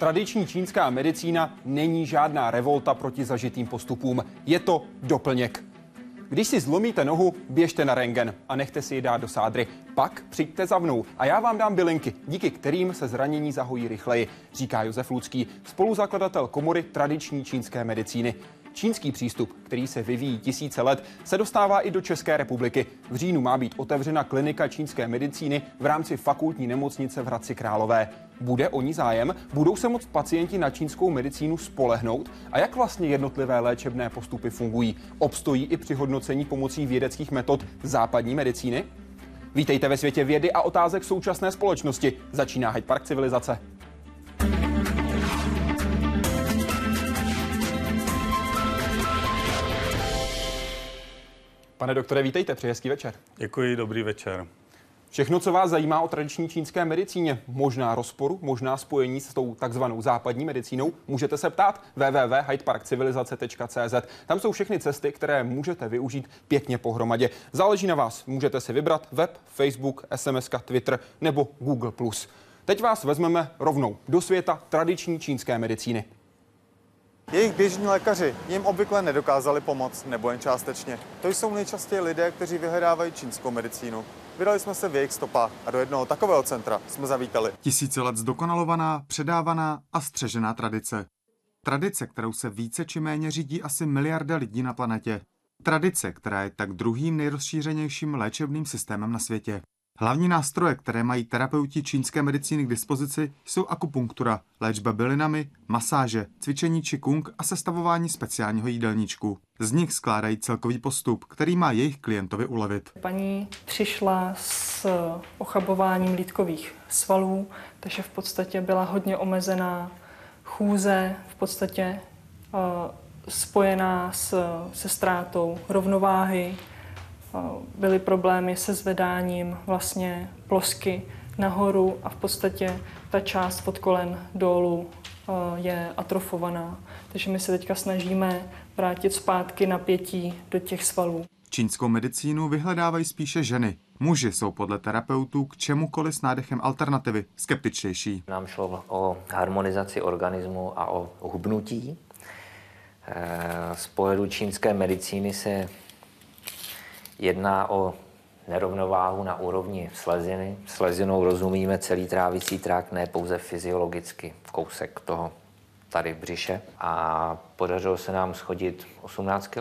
Tradiční čínská medicína není žádná revolta proti zažitým postupům. Je to doplněk. Když si zlomíte nohu, běžte na rengen a nechte si ji dát do sádry. Pak přijďte za mnou a já vám dám bylinky, díky kterým se zranění zahojí rychleji, říká Josef Lucký, spoluzakladatel komory tradiční čínské medicíny. Čínský přístup, který se vyvíjí tisíce let, se dostává i do České republiky. V říjnu má být otevřena klinika čínské medicíny v rámci fakultní nemocnice v Hradci Králové. Bude o ní zájem? Budou se moct pacienti na čínskou medicínu spolehnout? A jak vlastně jednotlivé léčebné postupy fungují? Obstojí i při hodnocení pomocí vědeckých metod západní medicíny? Vítejte ve světě vědy a otázek současné společnosti. Začíná Hyde Park civilizace. Pane doktore, vítejte, přeji hezký večer. Děkuji, dobrý večer. Všechno, co vás zajímá o tradiční čínské medicíně, možná rozporu, možná spojení s tou takzvanou západní medicínou, můžete se ptát www.hydeparkcivilizace.cz. Tam jsou všechny cesty, které můžete využít pěkně pohromadě. Záleží na vás, můžete si vybrat web, Facebook, SMS, Twitter nebo Google+. Teď vás vezmeme rovnou do světa tradiční čínské medicíny. Jejich běžní lékaři jim obvykle nedokázali pomoct, nebo jen částečně. To jsou nejčastěji lidé, kteří vyhledávají čínskou medicínu. Vydali jsme se v jejich stopách a do jednoho takového centra jsme zavítali. Tisíce let zdokonalovaná, předávaná a střežená tradice. Tradice, kterou se více či méně řídí asi miliarda lidí na planetě. Tradice, která je tak druhým nejrozšířenějším léčebným systémem na světě. Hlavní nástroje, které mají terapeuti čínské medicíny k dispozici, jsou akupunktura, léčba bylinami, masáže, cvičení kung a sestavování speciálního jídelníčku. Z nich skládají celkový postup, který má jejich klientovi ulevit. Paní přišla s ochabováním lítkových svalů, takže v podstatě byla hodně omezená chůze, v podstatě uh, spojená s, se ztrátou rovnováhy, byly problémy se zvedáním vlastně plosky nahoru a v podstatě ta část od kolen dolů je atrofovaná. Takže my se teďka snažíme vrátit zpátky napětí do těch svalů. Čínskou medicínu vyhledávají spíše ženy. Muži jsou podle terapeutů k čemukoliv s nádechem alternativy skeptičtější. Nám šlo o harmonizaci organismu a o hubnutí. E, z pohledu čínské medicíny se jedná o nerovnováhu na úrovni sleziny. Slezinou rozumíme celý trávicí trakt, ne pouze fyziologicky, kousek toho tady v břiše. A podařilo se nám schodit 18 kg?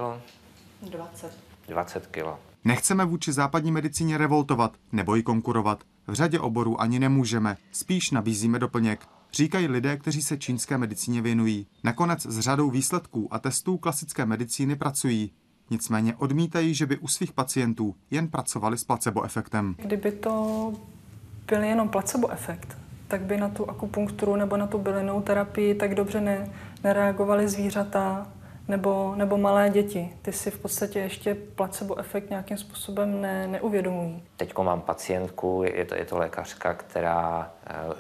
20. 20 kg. Nechceme vůči západní medicíně revoltovat nebo ji konkurovat. V řadě oborů ani nemůžeme, spíš nabízíme doplněk. Říkají lidé, kteří se čínské medicíně věnují. Nakonec s řadou výsledků a testů klasické medicíny pracují. Nicméně odmítají, že by u svých pacientů jen pracovali s placebo efektem. Kdyby to byl jenom placebo efekt, tak by na tu akupunkturu nebo na tu bylinou terapii tak dobře ne, nereagovaly zvířata nebo, nebo malé děti. Ty si v podstatě ještě placebo efekt nějakým způsobem ne, neuvědomují. Teď mám pacientku, je to, je to lékařka, která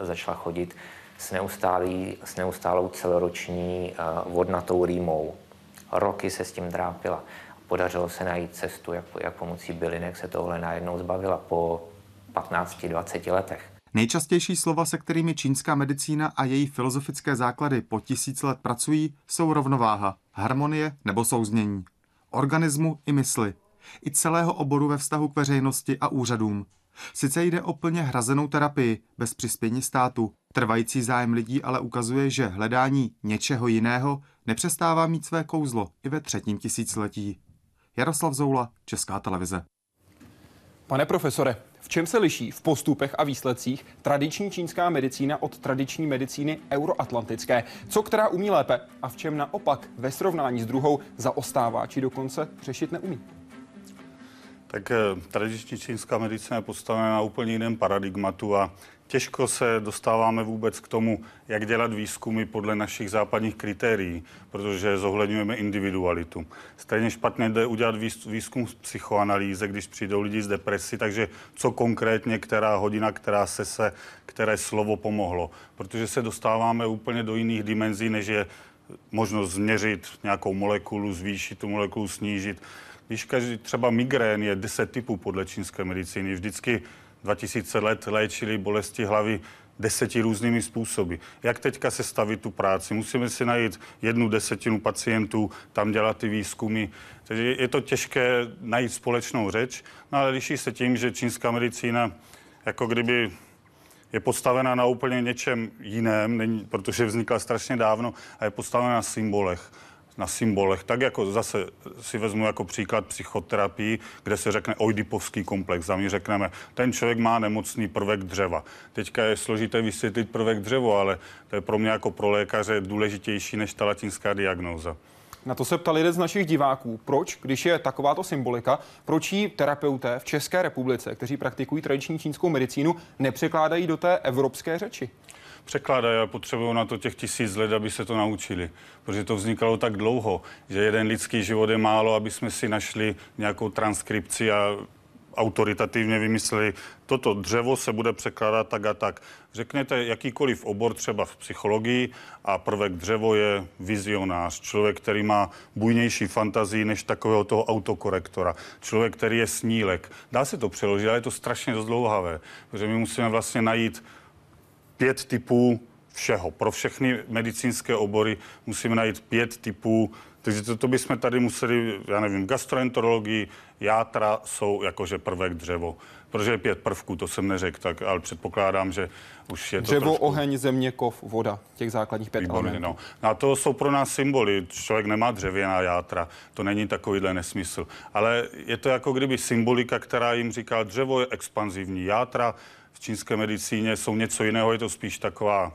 e, začala chodit s, neustálý, s neustálou celoroční e, vodnatou rýmou. Roky se s tím drápila podařilo se najít cestu, jak, jak pomocí bylinek se tohle najednou zbavila po 15-20 letech. Nejčastější slova, se kterými čínská medicína a její filozofické základy po tisíc let pracují, jsou rovnováha, harmonie nebo souznění. Organismu i mysli. I celého oboru ve vztahu k veřejnosti a úřadům. Sice jde o plně hrazenou terapii, bez přispění státu, trvající zájem lidí ale ukazuje, že hledání něčeho jiného nepřestává mít své kouzlo i ve třetím tisíciletí. Jaroslav Zoula, Česká televize. Pane profesore, v čem se liší v postupech a výsledcích tradiční čínská medicína od tradiční medicíny euroatlantické? Co která umí lépe a v čem naopak ve srovnání s druhou zaostává či dokonce řešit neumí? Tak eh, tradiční čínská medicína je postavena na úplně jiném paradigmatu a Těžko se dostáváme vůbec k tomu, jak dělat výzkumy podle našich západních kritérií, protože zohledňujeme individualitu. Stejně špatně jde udělat výzkum z psychoanalýze, když přijdou lidi z depresí, takže co konkrétně, která hodina, která sese, které slovo pomohlo. Protože se dostáváme úplně do jiných dimenzí, než je možnost změřit nějakou molekulu, zvýšit tu molekulu, snížit. Když každý, třeba migrén je 10 typů podle čínské medicíny, vždycky 2000 let léčili bolesti hlavy deseti různými způsoby. Jak teďka se stavit tu práci? Musíme si najít jednu desetinu pacientů, tam dělat ty výzkumy. Takže je to těžké najít společnou řeč, no ale liší se tím, že čínská medicína jako kdyby je postavena na úplně něčem jiném, není, protože vznikla strašně dávno a je postavena na symbolech na symbolech. Tak jako zase si vezmu jako příklad psychoterapii, kde se řekne ojdipovský komplex. A my řekneme, ten člověk má nemocný prvek dřeva. Teďka je složité vysvětlit prvek dřevo, ale to je pro mě jako pro lékaře důležitější než ta latinská diagnóza. Na to se ptal jeden z našich diváků, proč, když je takováto symbolika, proč ji terapeuté v České republice, kteří praktikují tradiční čínskou medicínu, nepřekládají do té evropské řeči? Překládají a potřebují na to těch tisíc let, aby se to naučili. Protože to vznikalo tak dlouho, že jeden lidský život je málo, aby jsme si našli nějakou transkripci a autoritativně vymysleli, toto dřevo se bude překládat tak a tak. Řekněte jakýkoliv obor, třeba v psychologii, a prvek dřevo je vizionář, člověk, který má bujnější fantazii než takového toho autokorektora, člověk, který je snílek. Dá se to přeložit, ale je to strašně dost dlouhavé, protože my musíme vlastně najít pět typů všeho. Pro všechny medicínské obory musíme najít pět typů takže to, to bychom tady museli, já nevím, gastroenterologii, játra jsou jakože prvek dřevo. Protože je pět prvků, to jsem neřekl, tak, ale předpokládám, že už je to Dřevo, trošku... oheň, země, kov, voda, těch základních pět Výborně, elementů. no. A to jsou pro nás symboly. Člověk nemá dřevěná játra. To není takovýhle nesmysl. Ale je to jako kdyby symbolika, která jim říká, dřevo je expanzivní. Játra čínské medicíně jsou něco jiného, je to spíš taková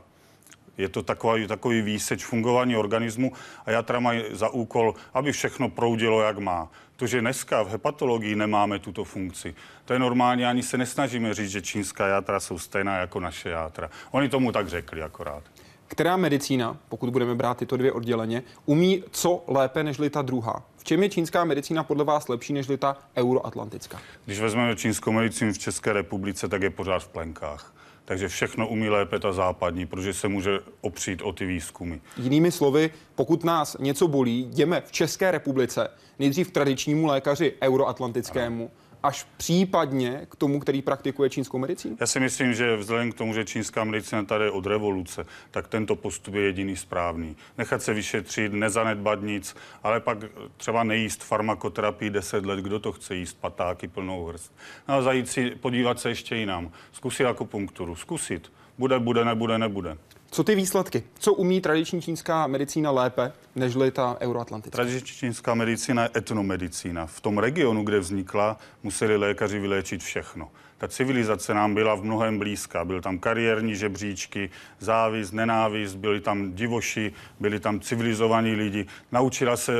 je to takový, takový výseč fungování organismu a játra mají za úkol, aby všechno proudilo, jak má. To, že dneska v hepatologii nemáme tuto funkci, to je normálně, ani se nesnažíme říct, že čínská játra jsou stejná jako naše játra. Oni tomu tak řekli akorát. Která medicína, pokud budeme brát tyto dvě odděleně, umí co lépe než ta druhá? Čem je čínská medicína podle vás lepší než ta euroatlantická? Když vezmeme čínskou medicínu v České republice, tak je pořád v plenkách. Takže všechno umí lépe ta západní, protože se může opřít o ty výzkumy. Jinými slovy, pokud nás něco bolí, jdeme v České republice nejdřív k tradičnímu lékaři euroatlantickému, ano až případně k tomu, který praktikuje čínskou medicínu? Já si myslím, že vzhledem k tomu, že čínská medicína tady od revoluce, tak tento postup je jediný správný. Nechat se vyšetřit, nezanedbat nic, ale pak třeba nejíst farmakoterapii 10 let, kdo to chce jíst, patáky plnou hrst. No a zajít si, podívat se ještě jinam. Zkusit akupunkturu, zkusit. Bude, bude, nebude, nebude. Co ty výsledky? Co umí tradiční čínská medicína lépe, nežli ta euroatlantická? Tradiční čínská medicína je etnomedicína. V tom regionu, kde vznikla, museli lékaři vyléčit všechno. Ta civilizace nám byla v mnohem blízká. Byl tam kariérní žebříčky, závis, nenávist, byli tam divoši, byli tam civilizovaní lidi. Naučila se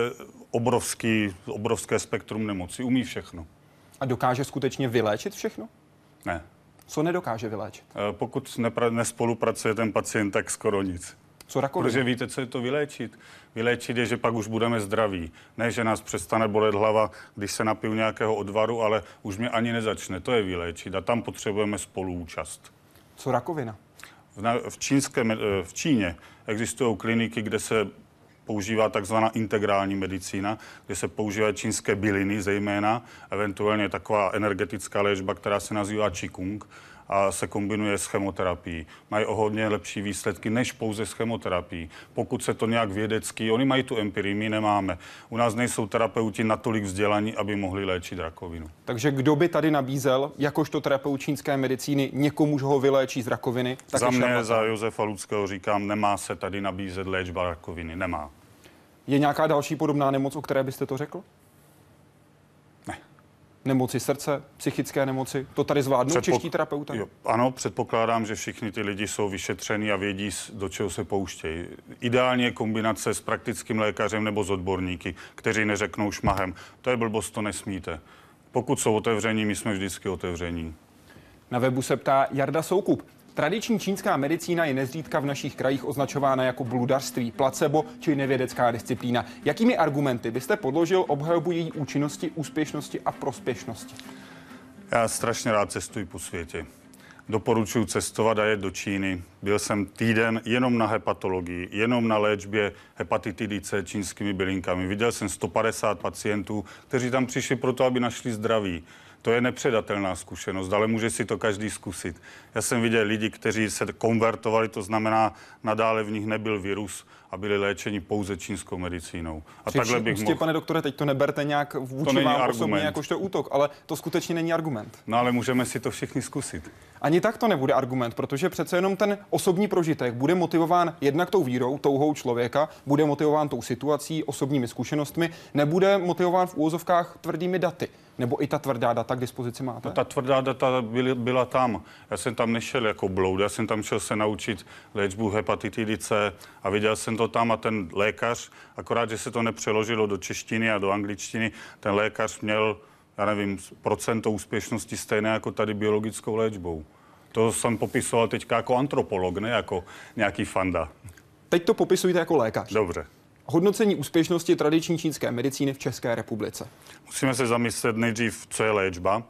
obrovský, obrovské spektrum nemocí. Umí všechno. A dokáže skutečně vyléčit všechno? Ne. Co nedokáže vyléčit? Eh, pokud nepra- nespolupracuje ten pacient, tak skoro nic. Co rakovina? Protože víte, co je to vyléčit? Vyléčit je, že pak už budeme zdraví. Ne, že nás přestane bolet hlava, když se napiju nějakého odvaru, ale už mě ani nezačne. To je vyléčit a tam potřebujeme spoluúčast. Co rakovina? V, na, v, čínské, eh, v Číně existují kliniky, kde se používá takzvaná integrální medicína, kde se používají čínské byliny zejména, eventuálně taková energetická léčba, která se nazývá Qigong a se kombinuje s chemoterapií. Mají o hodně lepší výsledky než pouze s chemoterapií. Pokud se to nějak vědecky, oni mají tu empirii, my nemáme. U nás nejsou terapeuti natolik vzdělaní, aby mohli léčit rakovinu. Takže kdo by tady nabízel, jakožto terapeut čínské medicíny, někomu, že ho vyléčí z rakoviny? Tak za mě, za Josefa Ludského říkám, nemá se tady nabízet léčba rakoviny. Nemá. Je nějaká další podobná nemoc, o které byste to řekl? Nemoci srdce, psychické nemoci? To tady zvládnou Předpok- čeští terapeuté? Jo, ano, předpokládám, že všichni ty lidi jsou vyšetření a vědí, do čeho se pouštějí. Ideálně je kombinace s praktickým lékařem nebo s odborníky, kteří neřeknou šmahem, to je blbost, to nesmíte. Pokud jsou otevření, my jsme vždycky otevření. Na webu se ptá Jarda Soukup. Tradiční čínská medicína je nezřídka v našich krajích označována jako bludarství, placebo či nevědecká disciplína. Jakými argumenty byste podložil obhajobu její účinnosti, úspěšnosti a prospěšnosti? Já strašně rád cestuji po světě. Doporučuji cestovat a jet do Číny. Byl jsem týden jenom na hepatologii, jenom na léčbě hepatitidy C čínskými bylinkami. Viděl jsem 150 pacientů, kteří tam přišli proto, aby našli zdraví. To je nepředatelná zkušenost, ale může si to každý zkusit. Já jsem viděl lidi, kteří se konvertovali, to znamená, nadále v nich nebyl virus a byli léčeni pouze čínskou medicínou. A Při takhle bych mohl... pane doktore, teď to neberte nějak vůči to není vám argument. osobně jakožto útok, ale to skutečně není argument. No ale můžeme si to všichni zkusit. Ani tak to nebude argument, protože přece jenom ten osobní prožitek bude motivován jednak tou vírou, touhou člověka, bude motivován tou situací, osobními zkušenostmi, nebude motivován v úvozovkách tvrdými daty. Nebo i ta tvrdá data k dispozici máte? No, ta tvrdá data byla, byla tam. Já jsem tam nešel jako bloud, já jsem tam šel se naučit léčbu hepatitidy C a viděl jsem to tam a ten lékař, akorát, že se to nepřeložilo do češtiny a do angličtiny, ten lékař měl, já nevím, procento úspěšnosti stejné jako tady biologickou léčbou. To jsem popisoval teď jako antropolog, ne jako nějaký fanda. Teď to popisujete jako lékař. Dobře. Hodnocení úspěšnosti tradiční čínské medicíny v České republice. Musíme se zamyslet nejdřív, co je léčba.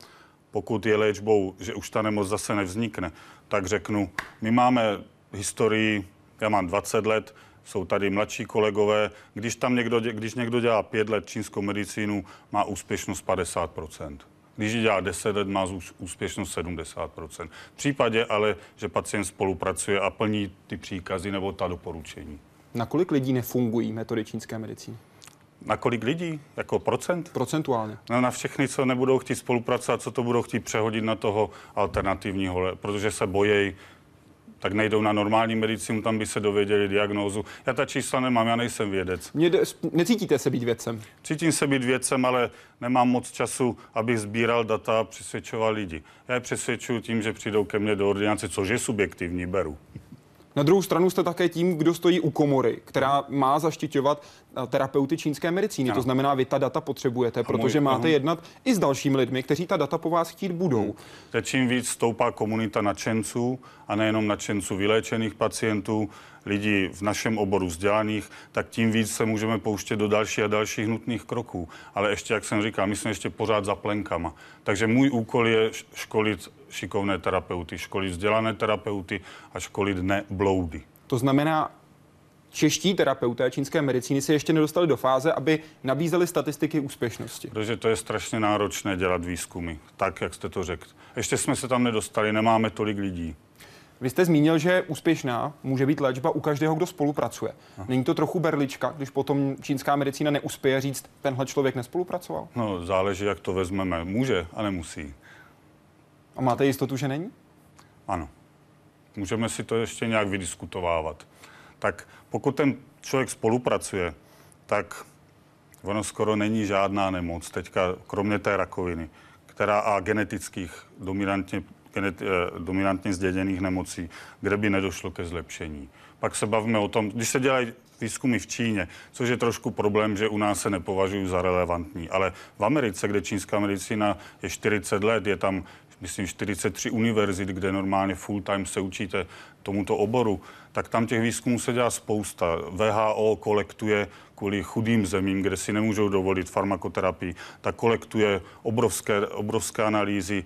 Pokud je léčbou, že už ta nemoc zase nevznikne, tak řeknu, my máme historii, já mám 20 let, jsou tady mladší kolegové. Když tam někdo, když někdo dělá pět let čínskou medicínu, má úspěšnost 50%. Když ji dělá 10 let, má úspěšnost 70%. V případě ale, že pacient spolupracuje a plní ty příkazy nebo ta doporučení. Na kolik lidí nefungují metody čínské medicíny? Na kolik lidí? Jako procent? Procentuálně. No, na všechny, co nebudou chtít spolupracovat, co to budou chtít přehodit na toho alternativního, protože se bojejí, tak nejdou na normální medicínu, tam by se dověděli diagnózu. Já ta čísla nemám, já nejsem vědec. Mě de, necítíte se být vědcem? Cítím se být vědcem, ale nemám moc času, abych sbíral data a přesvědčoval lidi. Já je přesvědčuju tím, že přijdou ke mně do ordinace, což je subjektivní, beru. Na druhou stranu jste také tím, kdo stojí u komory, která má zaštiťovat eh, terapeuty čínské medicíny. Ano. To znamená, vy ta data potřebujete, protože můj, máte jednat i s dalšími lidmi, kteří ta data po vás chtít budou. Hmm. Teď čím víc stoupá komunita nadšenců a nejenom nadšenců vyléčených pacientů, lidí v našem oboru vzdělaných, tak tím víc se můžeme pouštět do dalších a dalších nutných kroků. Ale ještě, jak jsem říkal, my jsme ještě pořád za plenkama. Takže můj úkol je školit šikovné terapeuty, školit vzdělané terapeuty a školit nebloudy. To znamená, čeští terapeuté čínské medicíny se ještě nedostali do fáze, aby nabízeli statistiky úspěšnosti. Protože to je strašně náročné dělat výzkumy, tak, jak jste to řekl. Ještě jsme se tam nedostali, nemáme tolik lidí. Vy jste zmínil, že úspěšná může být léčba u každého, kdo spolupracuje. Není to trochu berlička, když potom čínská medicína neuspěje říct, tenhle člověk nespolupracoval? No, záleží, jak to vezmeme. Může a nemusí. A máte jistotu, že není? Ano. Můžeme si to ještě nějak vydiskutovávat. Tak pokud ten člověk spolupracuje, tak ono skoro není žádná nemoc teďka, kromě té rakoviny, která a genetických dominantně genet, eh, dominantně zděděných nemocí, kde by nedošlo ke zlepšení. Pak se bavíme o tom, když se dělají výzkumy v Číně, což je trošku problém, že u nás se nepovažují za relevantní. Ale v Americe, kde čínská medicína je 40 let, je tam myslím 43 univerzit, kde normálně full time se učíte tomuto oboru, tak tam těch výzkumů se dělá spousta. VHO kolektuje kvůli chudým zemím, kde si nemůžou dovolit farmakoterapii, tak kolektuje obrovské, obrovské analýzy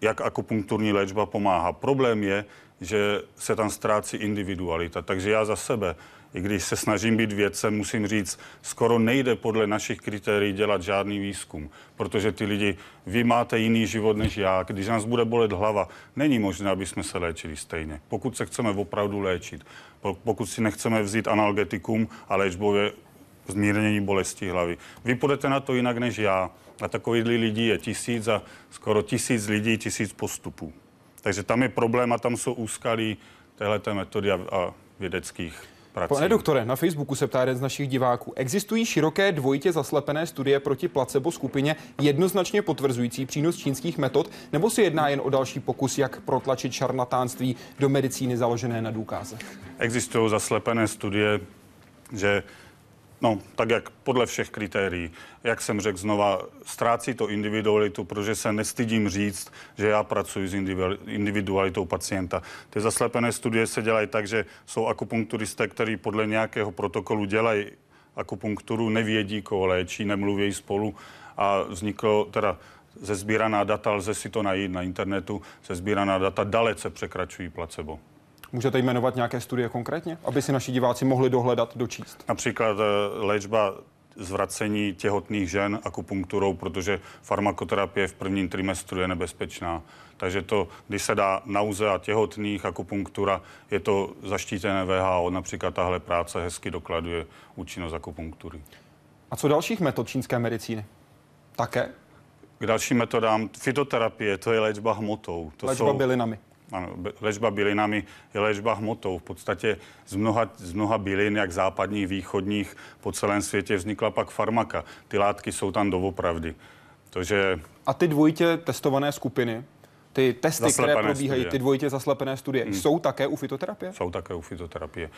jak akupunkturní léčba pomáhá. Problém je, že se tam ztrácí individualita. Takže já za sebe, i když se snažím být vědcem, musím říct, skoro nejde podle našich kritérií dělat žádný výzkum, protože ty lidi, vy máte jiný život než já. Když nás bude bolet hlava, není možné, aby jsme se léčili stejně. Pokud se chceme opravdu léčit, pokud si nechceme vzít analgetikum a léčbově zmírnění bolesti hlavy. Vy půjdete na to jinak než já. A takových lidí je tisíc a skoro tisíc lidí, tisíc postupů. Takže tam je problém a tam jsou úskalí téhleté metody a, a vědeckých prací. Pane doktore, na Facebooku se ptá jeden z našich diváků. Existují široké dvojitě zaslepené studie proti placebo skupině jednoznačně potvrzující přínos čínských metod, nebo se jedná jen o další pokus, jak protlačit šarlatánství do medicíny založené na důkazech? Existují zaslepené studie, že No, tak jak podle všech kritérií. Jak jsem řekl znova, ztrácí to individualitu, protože se nestydím říct, že já pracuji s individualitou pacienta. Ty zaslepené studie se dělají tak, že jsou akupunkturisté, kteří podle nějakého protokolu dělají akupunkturu, nevědí, koho léčí, nemluví spolu a vzniklo teda ze sbíraná data, lze si to najít na internetu, ze sbíraná data dalece překračují placebo. Můžete jmenovat nějaké studie konkrétně, aby si naši diváci mohli dohledat, dočíst? Například eh, léčba zvracení těhotných žen akupunkturou, protože farmakoterapie v prvním trimestru je nebezpečná. Takže to, když se dá nauze a těhotných akupunktura, je to zaštítené VHO. Například tahle práce hezky dokladuje účinnost akupunktury. A co dalších metod čínské medicíny? Také? K dalším metodám fitoterapie, to je léčba hmotou. To léčba jsou, bylinami. Ano, léčba bylinami je léčba hmotou. V podstatě z mnoha, z mnoha bylin, jak západních, východních, po celém světě vznikla pak farmaka. Ty látky jsou tam doopravdy. Takže... A ty dvojitě testované skupiny, ty testy, zaslepené které probíhají, studie. ty dvojitě zaslepené studie, hmm. jsou také u fitoterapie? Jsou také u fitoterapie.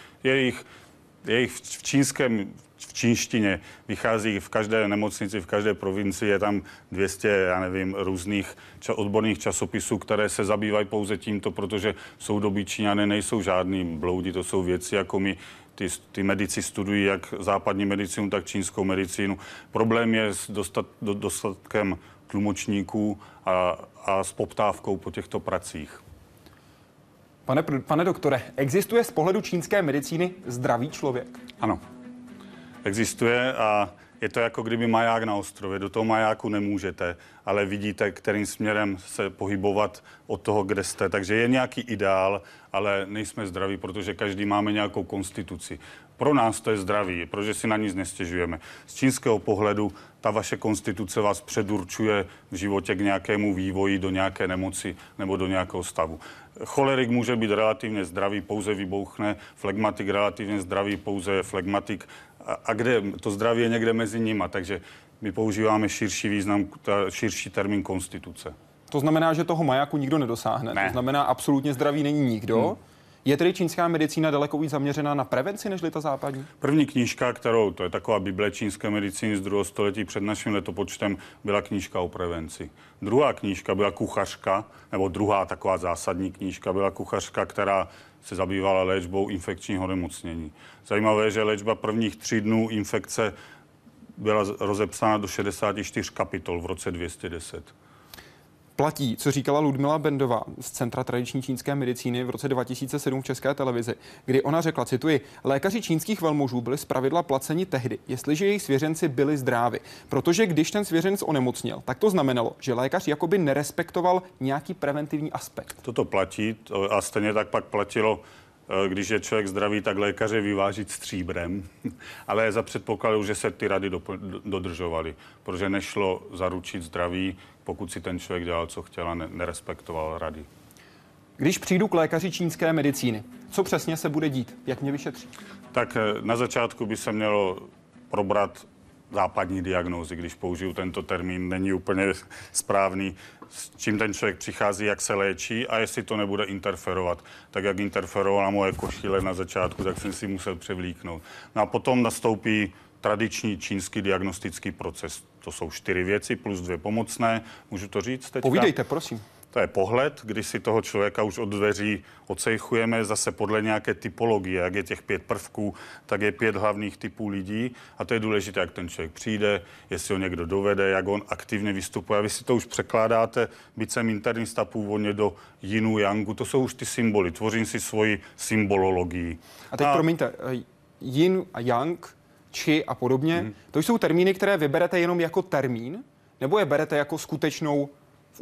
Jejich v čínském, v čínštině vychází v každé nemocnici, v každé provincii je tam 200, já nevím, různých ča- odborných časopisů, které se zabývají pouze tímto, protože soudobí Číňané nejsou žádný bloudi, to jsou věci, jako my ty, ty medici studují jak západní medicínu, tak čínskou medicínu. Problém je s dostat, do, dostatkem tlumočníků a, a s poptávkou po těchto pracích. Pane, pane doktore, existuje z pohledu čínské medicíny zdravý člověk? Ano, existuje a je to jako kdyby maják na ostrově. Do toho majáku nemůžete, ale vidíte, kterým směrem se pohybovat od toho, kde jste. Takže je nějaký ideál, ale nejsme zdraví, protože každý máme nějakou konstituci. Pro nás to je zdraví, protože si na nic nestěžujeme. Z čínského pohledu ta vaše konstituce vás předurčuje v životě k nějakému vývoji, do nějaké nemoci nebo do nějakého stavu. Cholerik může být relativně zdravý, pouze vybouchne, flegmatik relativně zdravý, pouze flegmatik. A, a kde to zdraví je někde mezi nimi, takže my používáme širší význam, širší termín konstituce. To znamená, že toho majáku nikdo nedosáhne. Ne. To znamená, absolutně zdravý není nikdo. Hmm. Je tedy čínská medicína daleko víc zaměřená na prevenci než ta západní? První knížka, kterou, to je taková Bible čínské medicíny z druhého století před naším letopočtem, byla knížka o prevenci. Druhá knížka byla kuchařka, nebo druhá taková zásadní knížka byla kuchařka, která se zabývala léčbou infekčního nemocnění. Zajímavé je, že léčba prvních tří dnů infekce byla rozepsána do 64 kapitol v roce 210 platí, co říkala Ludmila Bendová z Centra tradiční čínské medicíny v roce 2007 v České televizi, kdy ona řekla, cituji, lékaři čínských velmožů byli zpravidla placeni tehdy, jestliže jejich svěřenci byli zdraví. Protože když ten svěřenec onemocněl, tak to znamenalo, že lékař jakoby nerespektoval nějaký preventivní aspekt. Toto platí a stejně tak pak platilo když je člověk zdravý, tak lékaře vyvážit stříbrem, ale za předpokladu, že se ty rady dodržovaly, protože nešlo zaručit zdraví pokud si ten člověk dělal, co chtěl a nerespektoval rady. Když přijdu k lékaři čínské medicíny, co přesně se bude dít? Jak mě vyšetří? Tak eh, na začátku by se mělo probrat západní diagnózy, když použiju tento termín, není úplně správný, s čím ten člověk přichází, jak se léčí a jestli to nebude interferovat. Tak jak interferovala moje košile na začátku, tak jsem si musel převlíknout. No a potom nastoupí tradiční čínský diagnostický proces. To jsou čtyři věci plus dvě pomocné. Můžu to říct teďka? Povídejte, prosím. To je pohled, kdy si toho člověka už od dveří ocejchujeme zase podle nějaké typologie. Jak je těch pět prvků, tak je pět hlavních typů lidí a to je důležité, jak ten člověk přijde, jestli ho někdo dovede, jak on aktivně vystupuje. A vy si to už překládáte, byť jsem internista původně do jinu, yangu, to jsou už ty symboly. Tvořím si svoji symbolologii. A teď a... promiňte, yin a yang či a podobně. Hmm. To jsou termíny, které vyberete jenom jako termín, nebo je berete jako skutečnou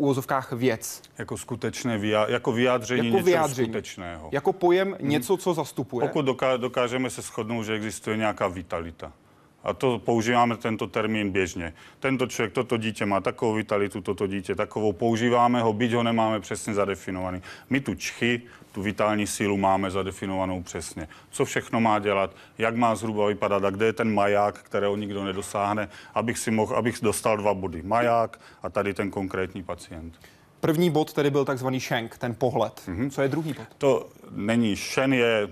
úvozovkách věc. Jako skutečné vyjá, jako vyjádření jako vyjádření. skutečného. Jako pojem hmm. něco, co zastupuje. Pokud dokážeme se shodnout, že existuje nějaká vitalita. A to používáme tento termín běžně. Tento člověk, toto dítě má takovou vitalitu, toto dítě takovou. Používáme ho, byť ho nemáme přesně zadefinovaný. My tu čchy, tu vitální sílu máme zadefinovanou přesně. Co všechno má dělat, jak má zhruba vypadat a kde je ten maják, kterého nikdo nedosáhne, abych si mohl, abych dostal dva body. Maják a tady ten konkrétní pacient. První bod tedy byl takzvaný šenk, ten pohled. Mm-hmm. Co je druhý bod? To není šen, je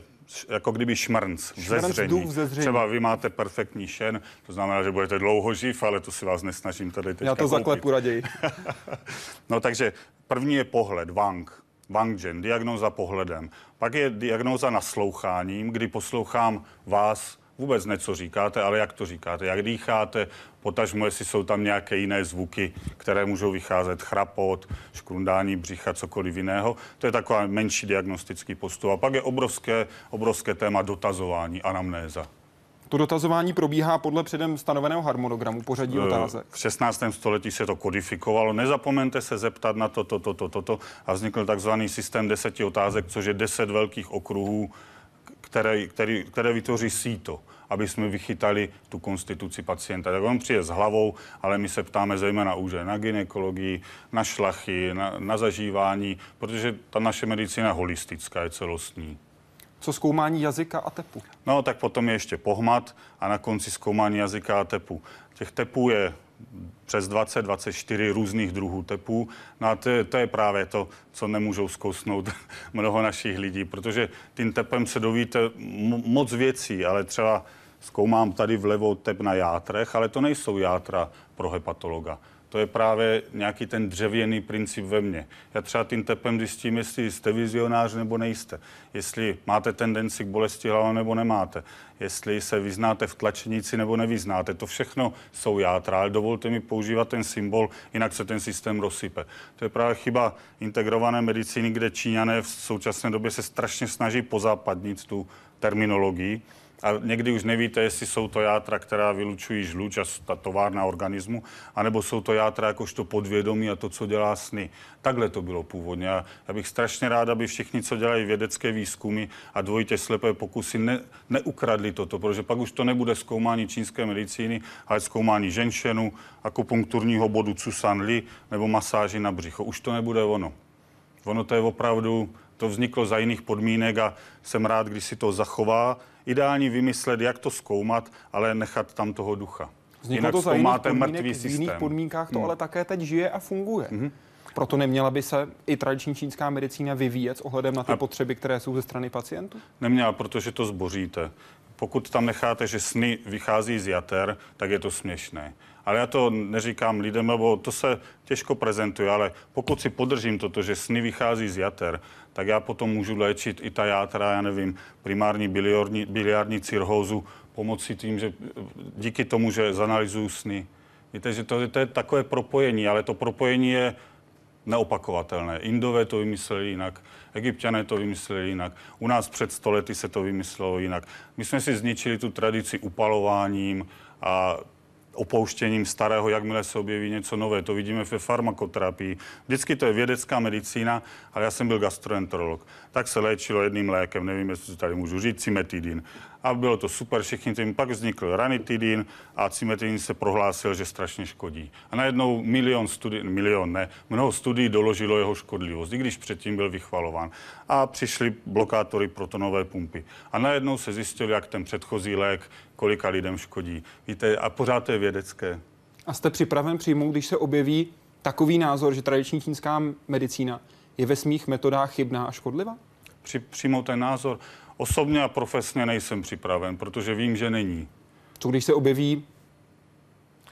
jako kdyby šmrnc, vzezření. vzezření. Třeba vy máte perfektní šen, to znamená, že budete dlouho živ, ale to si vás nesnažím tady teďka Já to koupit. zaklepu raději. no takže první je pohled, Wang. Wang Jen, diagnoza pohledem. Pak je diagnoza nasloucháním, kdy poslouchám vás vůbec něco říkáte, ale jak to říkáte, jak dýcháte, potažmo, jestli jsou tam nějaké jiné zvuky, které můžou vycházet, chrapot, škrundání břicha, cokoliv jiného. To je taková menší diagnostický postup. A pak je obrovské, obrovské téma dotazování, anamnéza. To dotazování probíhá podle předem stanoveného harmonogramu pořadí otázek. V 16. století se to kodifikovalo. Nezapomeňte se zeptat na to, to, to, to, to, to. A vznikl takzvaný systém deseti otázek, což je deset velkých okruhů, které, který, které vytvoří síto aby jsme vychytali tu konstituci pacienta. Tak on přijde s hlavou, ale my se ptáme zejména už na ginekologii, na šlachy, na, na zažívání, protože ta naše medicína je holistická, je celostní. Co zkoumání jazyka a tepu? No, tak potom je ještě pohmat a na konci zkoumání jazyka a tepu. Těch tepů je přes 20-24 různých druhů tepů. No a to je, to je právě to, co nemůžou zkousnout mnoho našich lidí, protože tím tepem se dovíte moc věcí, ale třeba zkoumám tady vlevo tep na játrech, ale to nejsou játra pro hepatologa. To je právě nějaký ten dřevěný princip ve mně. Já třeba tím tepem zjistím, jestli jste vizionář nebo nejste. Jestli máte tendenci k bolesti hlavy nebo nemáte. Jestli se vyznáte v tlačenici nebo nevyznáte. To všechno jsou játra, ale dovolte mi používat ten symbol, jinak se ten systém rozsype. To je právě chyba integrované medicíny, kde Číňané v současné době se strašně snaží pozápadnit tu terminologii a někdy už nevíte, jestli jsou to játra, která vylučují žluč a ta továrna organismu, anebo jsou to játra jakožto podvědomí a to, co dělá sny. Takhle to bylo původně. A já bych strašně rád, aby všichni, co dělají vědecké výzkumy a dvojitě slepé pokusy, ne, neukradli toto, protože pak už to nebude zkoumání čínské medicíny, ale zkoumání ženšenu, akupunkturního bodu Cusan Li nebo masáži na břicho. Už to nebude ono. Ono to je opravdu, to vzniklo za jiných podmínek a jsem rád, když si to zachová ideální vymyslet, jak to zkoumat, ale nechat tam toho ducha. Vzniklo Jinak to za jiných mrtvý systém. V jiných podmínkách to hmm. ale také teď žije a funguje. Hmm. Proto neměla by se i tradiční čínská medicína vyvíjet s ohledem na ty a potřeby, které jsou ze strany pacientů? Neměla, protože to zboříte. Pokud tam necháte, že sny vychází z jater, tak je to směšné. Ale já to neříkám lidem, nebo to se těžko prezentuje, ale pokud si podržím toto, že sny vychází z jater, tak já potom můžu léčit i ta játra, já nevím, primární biliardní, cirhózu pomocí tím, že díky tomu, že zanalizuju sny. Víte, že to, to je takové propojení, ale to propojení je neopakovatelné. Indové to vymysleli jinak, egyptiané to vymysleli jinak, u nás před stolety se to vymyslelo jinak. My jsme si zničili tu tradici upalováním a opouštěním starého, jakmile se objeví něco nové. To vidíme ve farmakoterapii. Vždycky to je vědecká medicína, ale já jsem byl gastroenterolog. Tak se léčilo jedným lékem, nevím, jestli tady můžu říct, cimetidin a bylo to super, všichni tím. Pak vznikl ranitidin a cimetidin se prohlásil, že strašně škodí. A najednou milion studií, milion ne, mnoho studií doložilo jeho škodlivost, i když předtím byl vychvalován. A přišly blokátory protonové pumpy. A najednou se zjistilo, jak ten předchozí lék, kolika lidem škodí. Víte, a pořád to je vědecké. A jste připraven přijmout, když se objeví takový názor, že tradiční čínská medicína je ve svých metodách chybná a škodlivá? Při, přijmout ten názor. Osobně a profesně nejsem připraven, protože vím, že není. Co když se objeví,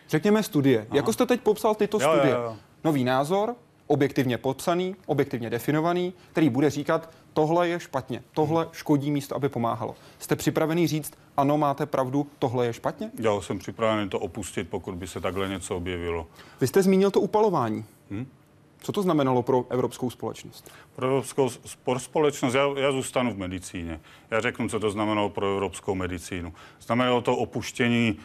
řekněme, studie? Aha. Jako jste teď popsal tyto jo, studie? Jo, jo. Nový názor, objektivně popsaný, objektivně definovaný, který bude říkat, tohle je špatně, tohle hmm. škodí místo, aby pomáhalo. Jste připravený říct, ano, máte pravdu, tohle je špatně? Já jsem připravený to opustit, pokud by se takhle něco objevilo. Vy jste zmínil to upalování. Hmm? Co to znamenalo pro evropskou společnost? Pro evropskou společnost, já, já zůstanu v medicíně. Já řeknu, co to znamenalo pro evropskou medicínu. Znamenalo to opuštění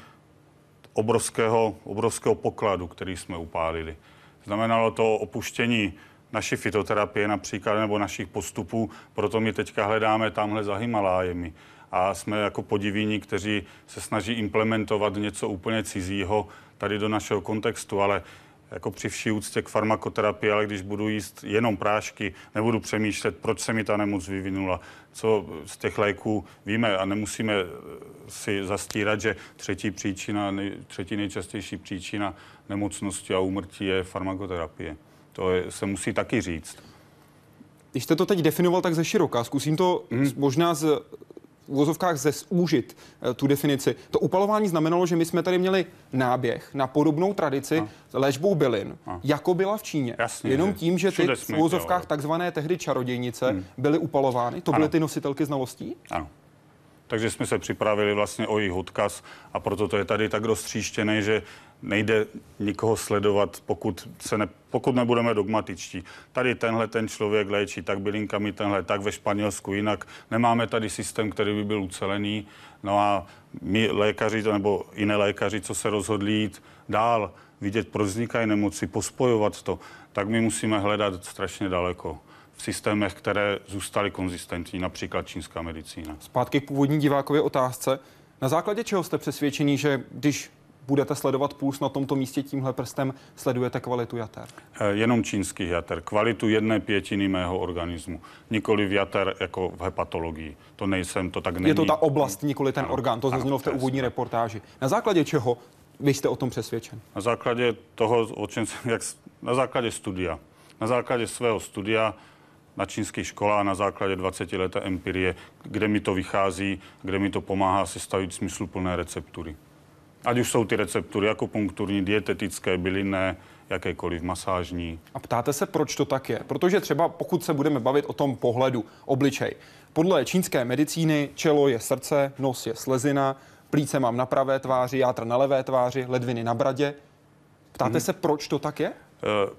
obrovského, obrovského pokladu, který jsme upálili. Znamenalo to opuštění naší fitoterapie například, nebo našich postupů, proto my teďka hledáme tamhle za Himalájemi. A jsme jako podivíni, kteří se snaží implementovat něco úplně cizího tady do našeho kontextu, ale jako při vší úctě k farmakoterapii, ale když budu jíst jenom prášky, nebudu přemýšlet, proč se mi ta nemoc vyvinula, co z těch léků víme a nemusíme si zastírat, že třetí příčina, třetí nejčastější příčina nemocnosti a úmrtí je farmakoterapie. To je, se musí taky říct. Když jste to teď definoval tak ze široka, zkusím to hmm. možná z v vozovkách zúžit eh, tu definici. To upalování znamenalo, že my jsme tady měli náběh na podobnou tradici a. léčbou bylin, a. jako byla v Číně. Jasně, Jenom tím, že ty v vozovkách takzvané tehdy čarodějnice hmm. byly upalovány. To byly ano. ty nositelky znalostí? Ano. Takže jsme se připravili vlastně o jejich odkaz a proto to je tady tak roztříštěné, že nejde nikoho sledovat, pokud, se ne, pokud nebudeme dogmatičtí. Tady tenhle ten člověk léčí tak bylinkami, tenhle tak ve Španělsku jinak. Nemáme tady systém, který by byl ucelený. No a my lékaři, nebo jiné lékaři, co se rozhodli jít dál, vidět, proč vznikají nemoci, pospojovat to, tak my musíme hledat strašně daleko v systémech, které zůstaly konzistentní, například čínská medicína. Zpátky k původní divákově otázce. Na základě čeho jste přesvědčení, že když budete sledovat puls na tomto místě tímhle prstem, sledujete kvalitu jater? Eh, jenom čínských jater. Kvalitu jedné pětiny mého organismu. Nikoli v jater jako v hepatologii. To nejsem, to tak není. Je to ta oblast, nikoli ten ano, orgán. To zaznělo v té úvodní reportáži. Na základě čeho vy jste o tom přesvědčen? Na základě toho, o čem jsem, jak, na základě studia. Na základě svého studia na čínských školách na základě 20 leté empirie, kde mi to vychází, kde mi to pomáhá sestavit smysluplné receptury. Ať už jsou ty receptury akupunkturní, dietetické, bylinné, jakékoliv masážní. A ptáte se, proč to tak je? Protože třeba pokud se budeme bavit o tom pohledu, obličej. Podle čínské medicíny čelo je srdce, nos je slezina, plíce mám na pravé tváři, játra na levé tváři, ledviny na bradě. Ptáte hmm. se, proč to tak je? Uh,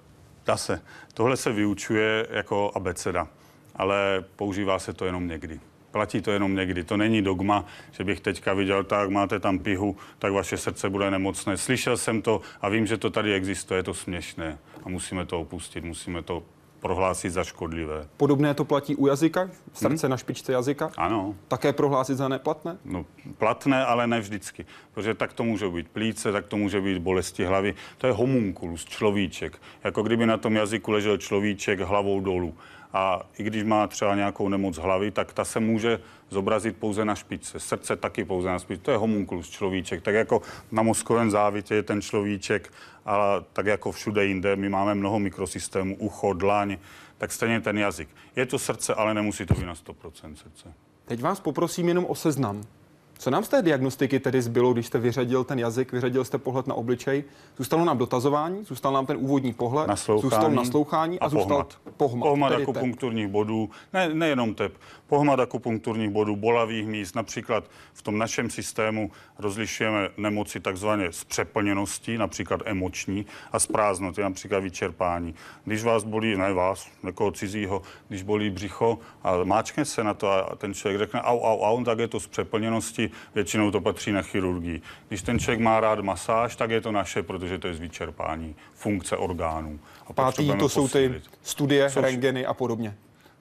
dá se. Tohle se vyučuje jako abeceda, ale používá se to jenom někdy. Platí to jenom někdy. To není dogma, že bych teďka viděl, tak máte tam pihu, tak vaše srdce bude nemocné. Slyšel jsem to a vím, že to tady existuje, je to směšné a musíme to opustit, musíme to prohlásit za škodlivé. Podobné to platí u jazyka? Srdce hmm? na špičce jazyka? Ano. Také prohlásit za neplatné? No, platné, ale ne vždycky. Protože tak to může být plíce, tak to může být bolesti hlavy. To je homunculus, človíček. Jako kdyby na tom jazyku ležel človíček hlavou dolů. A i když má třeba nějakou nemoc hlavy, tak ta se může zobrazit pouze na špičce. Srdce taky pouze na špičce. To je homunculus, človíček. Tak jako na mozkovém závitě je ten človíček, ale tak jako všude jinde, my máme mnoho mikrosystémů, ucho, dlaň, tak stejně ten jazyk. Je to srdce, ale nemusí to být na 100% srdce. Teď vás poprosím jenom o seznam. Co nám z té diagnostiky tedy zbylo, když jste vyřadil ten jazyk, vyřadil jste pohled na obličej? Zůstalo nám dotazování, zůstal nám ten úvodní pohled, naslouchání zůstal naslouchání a, a zůstal pohmat. pohmat, pohmat akupunkturních bodů, ne, nejenom tep, pohmat akupunkturních bodů, bolavých míst. Například v tom našem systému rozlišujeme nemoci takzvaně z přeplněnosti, například emoční, a z prázdnoty, například vyčerpání. Když vás bolí, ne vás, někoho cizího, když bolí břicho a máčkne se na to a ten člověk řekne au, au, au, tak je to z přeplněnosti, většinou to patří na chirurgii. Když ten člověk má rád masáž, tak je to naše, protože to je z vyčerpání funkce orgánů. A Pátý, to jsou ty studie, jsou... rengeny a podobně.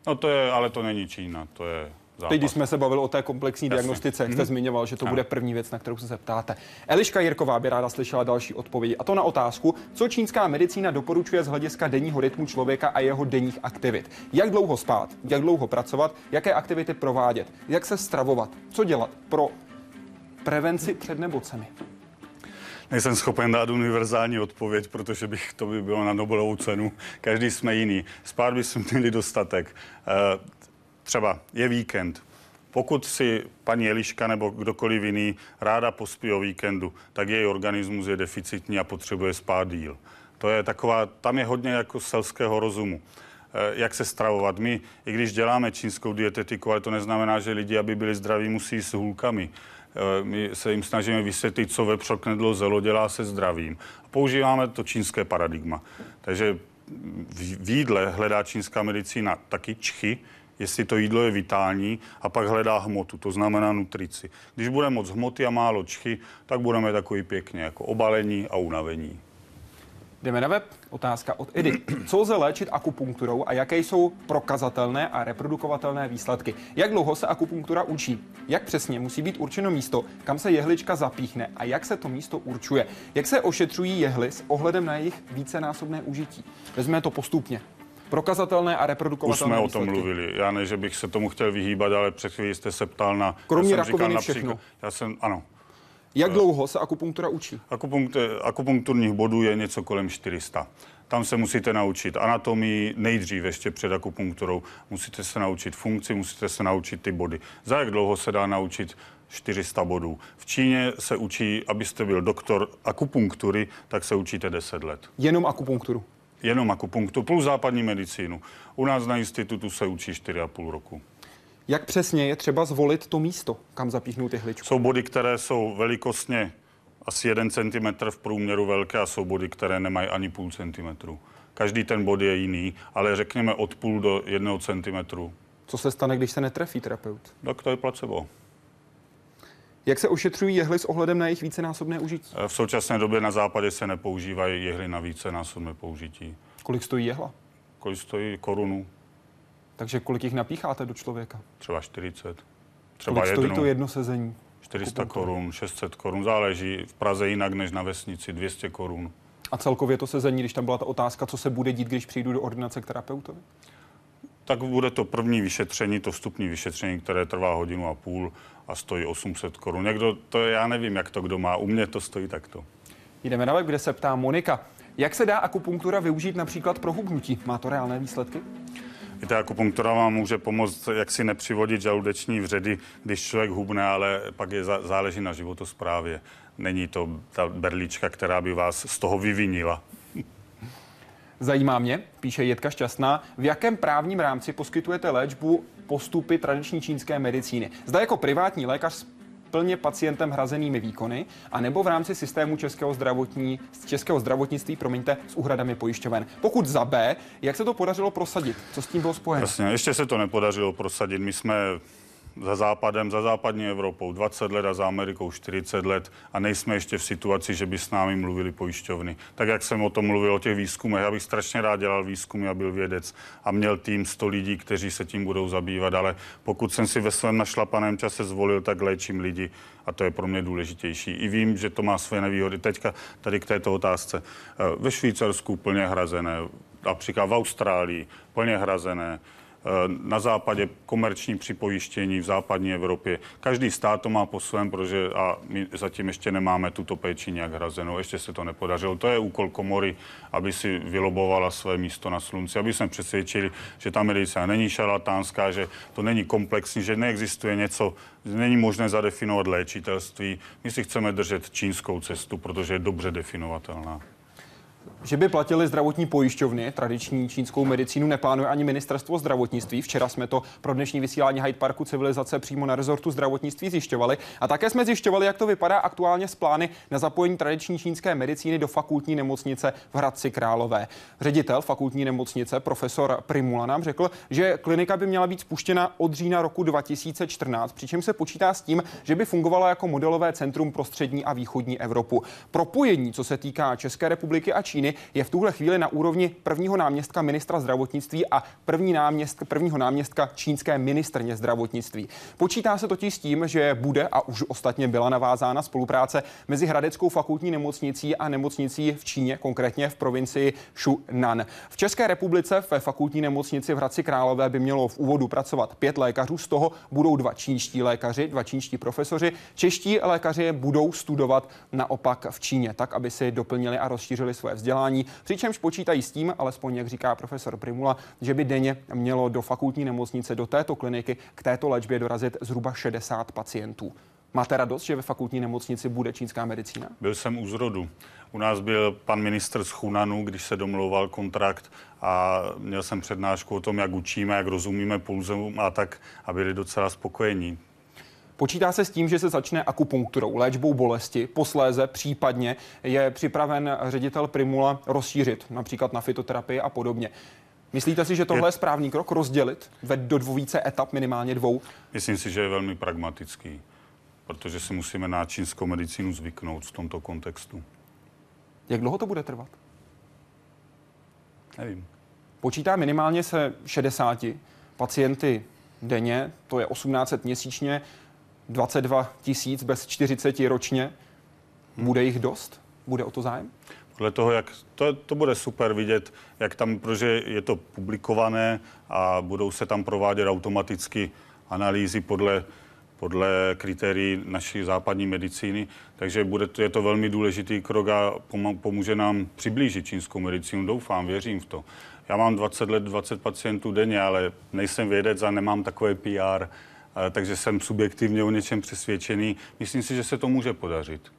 No to je, ale to není Čína, to je západ. Teď, když jsme se bavili o té komplexní Jasně. diagnostice, jak jste mm-hmm. zmiňoval, že to ano. bude první věc, na kterou se zeptáte. Eliška Jirková by ráda slyšela další odpovědi. A to na otázku, co čínská medicína doporučuje z hlediska denního rytmu člověka a jeho denních aktivit. Jak dlouho spát, jak dlouho pracovat, jaké aktivity provádět, jak se stravovat, co dělat pro prevenci před nemocemi. Nejsem schopen dát univerzální odpověď, protože bych to by bylo na Nobelovou cenu. Každý jsme jiný. Spát bychom měli dostatek. Eh, třeba je víkend. Pokud si paní Eliška nebo kdokoliv jiný ráda pospí o víkendu, tak její organismus je deficitní a potřebuje spát díl. To je taková, tam je hodně jako selského rozumu eh, jak se stravovat. My, i když děláme čínskou dietetiku, ale to neznamená, že lidi, aby byli zdraví, musí s hůlkami. Eh, my se jim snažíme vysvětlit, co vepřo knedlo zelo dělá se zdravím. Používáme to čínské paradigma. Takže v jídle hledá čínská medicína taky čchy, jestli to jídlo je vitální a pak hledá hmotu, to znamená nutrici. Když bude moc hmoty a málo čchy, tak budeme takový pěkně jako obalení a unavení. Jdeme na web. Otázka od Edy. Co lze léčit akupunkturou a jaké jsou prokazatelné a reprodukovatelné výsledky? Jak dlouho se akupunktura učí? Jak přesně musí být určeno místo, kam se jehlička zapíchne a jak se to místo určuje? Jak se ošetřují jehly s ohledem na jejich vícenásobné užití? Vezmeme to postupně prokazatelné a reprodukovatelné Už jsme výsledky. o tom mluvili. Já ne, že bych se tomu chtěl vyhýbat, ale před chvíli jste se ptal na... Kromě rakoviny všechno. Já jsem, ano. Jak dlouho se akupunktura učí? Akupunkt, akupunkturních bodů je něco kolem 400. Tam se musíte naučit anatomii nejdřív ještě před akupunkturou. Musíte se naučit funkci, musíte se naučit ty body. Za jak dlouho se dá naučit 400 bodů. V Číně se učí, abyste byl doktor akupunktury, tak se učíte 10 let. Jenom akupunkturu? Jenom akupunkturu plus západní medicínu. U nás na institutu se učí 4,5 roku. Jak přesně je třeba zvolit to místo, kam zapíchnout jehličku? Jsou body, které jsou velikostně asi 1 cm v průměru velké a jsou body, které nemají ani půl centimetru. Každý ten bod je jiný, ale řekněme od půl do jednoho centimetru. Co se stane, když se netrefí terapeut? Tak to je placebo. Jak se ošetřují jehly s ohledem na jejich vícenásobné užití? V současné době na západě se nepoužívají jehly na vícenásobné použití. Kolik stojí jehla? Kolik stojí korunu? Takže kolik jich napícháte do člověka? Třeba 40. Třeba kolik jednu. stojí to jedno sezení? 400 korun, 600 korun, záleží. V Praze jinak než na vesnici, 200 korun. A celkově to sezení, když tam byla ta otázka, co se bude dít, když přijdu do ordinace k terapeutovi? Tak bude to první vyšetření, to vstupní vyšetření, které trvá hodinu a půl a stojí 800 korun. Někdo, to já nevím, jak to kdo má, u mě to stojí takto. Jdeme na web, kde se ptá Monika. Jak se dá akupunktura využít například pro hubnutí? Má to reálné výsledky? Víte, akupunktura vám může pomoct, jak si nepřivodit žaludeční vředy, když člověk hubne, ale pak je záleží na životosprávě. Není to ta berlička, která by vás z toho vyvinila. Zajímá mě, píše Jitka Šťastná, v jakém právním rámci poskytujete léčbu postupy tradiční čínské medicíny. Zda jako privátní lékař plně pacientem hrazenými výkony, a nebo v rámci systému českého, zdravotní, českého zdravotnictví, promiňte, s úhradami pojišťoven. Pokud za B, jak se to podařilo prosadit? Co s tím bylo spojeno? Jasně, ještě se to nepodařilo prosadit. My jsme za západem, za západní Evropou 20 let a za Amerikou 40 let a nejsme ještě v situaci, že by s námi mluvili pojišťovny. Tak jak jsem o tom mluvil, o těch výzkumech, já bych strašně rád dělal výzkumy a byl vědec a měl tým 100 lidí, kteří se tím budou zabývat, ale pokud jsem si ve svém našlapaném čase zvolil, tak léčím lidi a to je pro mě důležitější. I vím, že to má své nevýhody. Teďka tady k této otázce. Ve Švýcarsku plně hrazené, například v Austrálii plně hrazené, Eh, na západě komerční připojištění v západní Evropě. Každý stát to má po svém, protože a my zatím ještě nemáme tuto péči nějak hrazenou, ještě se to nepodařilo. To je úkol komory, aby si vylobovala své místo na slunci, aby jsme přesvědčili, že ta medicína není šarlatánská, že to není komplexní, že neexistuje něco, není možné zadefinovat léčitelství. My si chceme držet čínskou cestu, protože je dobře definovatelná. Že by platili zdravotní pojišťovny, tradiční čínskou medicínu neplánuje ani ministerstvo zdravotnictví. Včera jsme to pro dnešní vysílání Hyde Parku civilizace přímo na rezortu zdravotnictví zjišťovali. A také jsme zjišťovali, jak to vypadá aktuálně s plány na zapojení tradiční čínské medicíny do fakultní nemocnice v Hradci Králové. Ředitel fakultní nemocnice, profesor Primula, nám řekl, že klinika by měla být spuštěna od října roku 2014, přičemž se počítá s tím, že by fungovala jako modelové centrum pro střední a východní Evropu. Propojení, co se týká České republiky a Číny, je v tuhle chvíli na úrovni prvního náměstka ministra zdravotnictví a první náměstka, prvního náměstka čínské ministrně zdravotnictví. Počítá se totiž s tím, že bude a už ostatně byla navázána spolupráce mezi Hradeckou fakultní nemocnicí a nemocnicí v Číně, konkrétně v provincii Shunan. V České republice ve fakultní nemocnici v Hradci Králové by mělo v úvodu pracovat pět lékařů, z toho budou dva čínští lékaři, dva čínští profesoři. Čeští lékaři budou studovat naopak v Číně, tak aby si doplnili a rozšířili své vzdělání, přičemž počítají s tím, alespoň jak říká profesor Primula, že by denně mělo do fakultní nemocnice, do této kliniky k této léčbě dorazit zhruba 60 pacientů. Máte radost, že ve fakultní nemocnici bude čínská medicína? Byl jsem u zrodu. U nás byl pan ministr z Chunanu, když se domlouval kontrakt a měl jsem přednášku o tom, jak učíme, jak rozumíme pulzům a tak, aby byli docela spokojení. Počítá se s tím, že se začne akupunkturou, léčbou bolesti, posléze případně je připraven ředitel Primula rozšířit, například na fitoterapii a podobně. Myslíte si, že tohle je, správný krok rozdělit ve do dvou více etap, minimálně dvou? Myslím si, že je velmi pragmatický, protože si musíme na čínskou medicínu zvyknout v tomto kontextu. Jak dlouho to bude trvat? Nevím. Počítá minimálně se 60 pacienty denně, to je 1800 měsíčně, 22 tisíc bez 40 ročně. Bude jich dost? Bude o to zájem? Podle toho, jak to, to bude super vidět, jak tam, protože je to publikované a budou se tam provádět automaticky analýzy podle, podle kritérií naší západní medicíny. Takže bude to, je to velmi důležitý krok a pomůže nám přiblížit čínskou medicínu. Doufám, věřím v to. Já mám 20 let, 20 pacientů denně, ale nejsem vědec a nemám takové PR takže jsem subjektivně o něčem přesvědčený. Myslím si, že se to může podařit.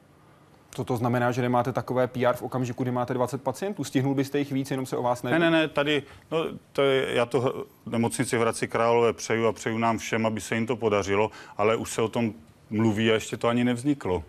Co to znamená, že nemáte takové PR v okamžiku, kdy máte 20 pacientů? Stihnul byste jich víc, jenom se o vás neví? Ne, ne, ne, tady, no, to je, já to nemocnici v Hradci Králové přeju a přeju nám všem, aby se jim to podařilo, ale už se o tom mluví a ještě to ani nevzniklo.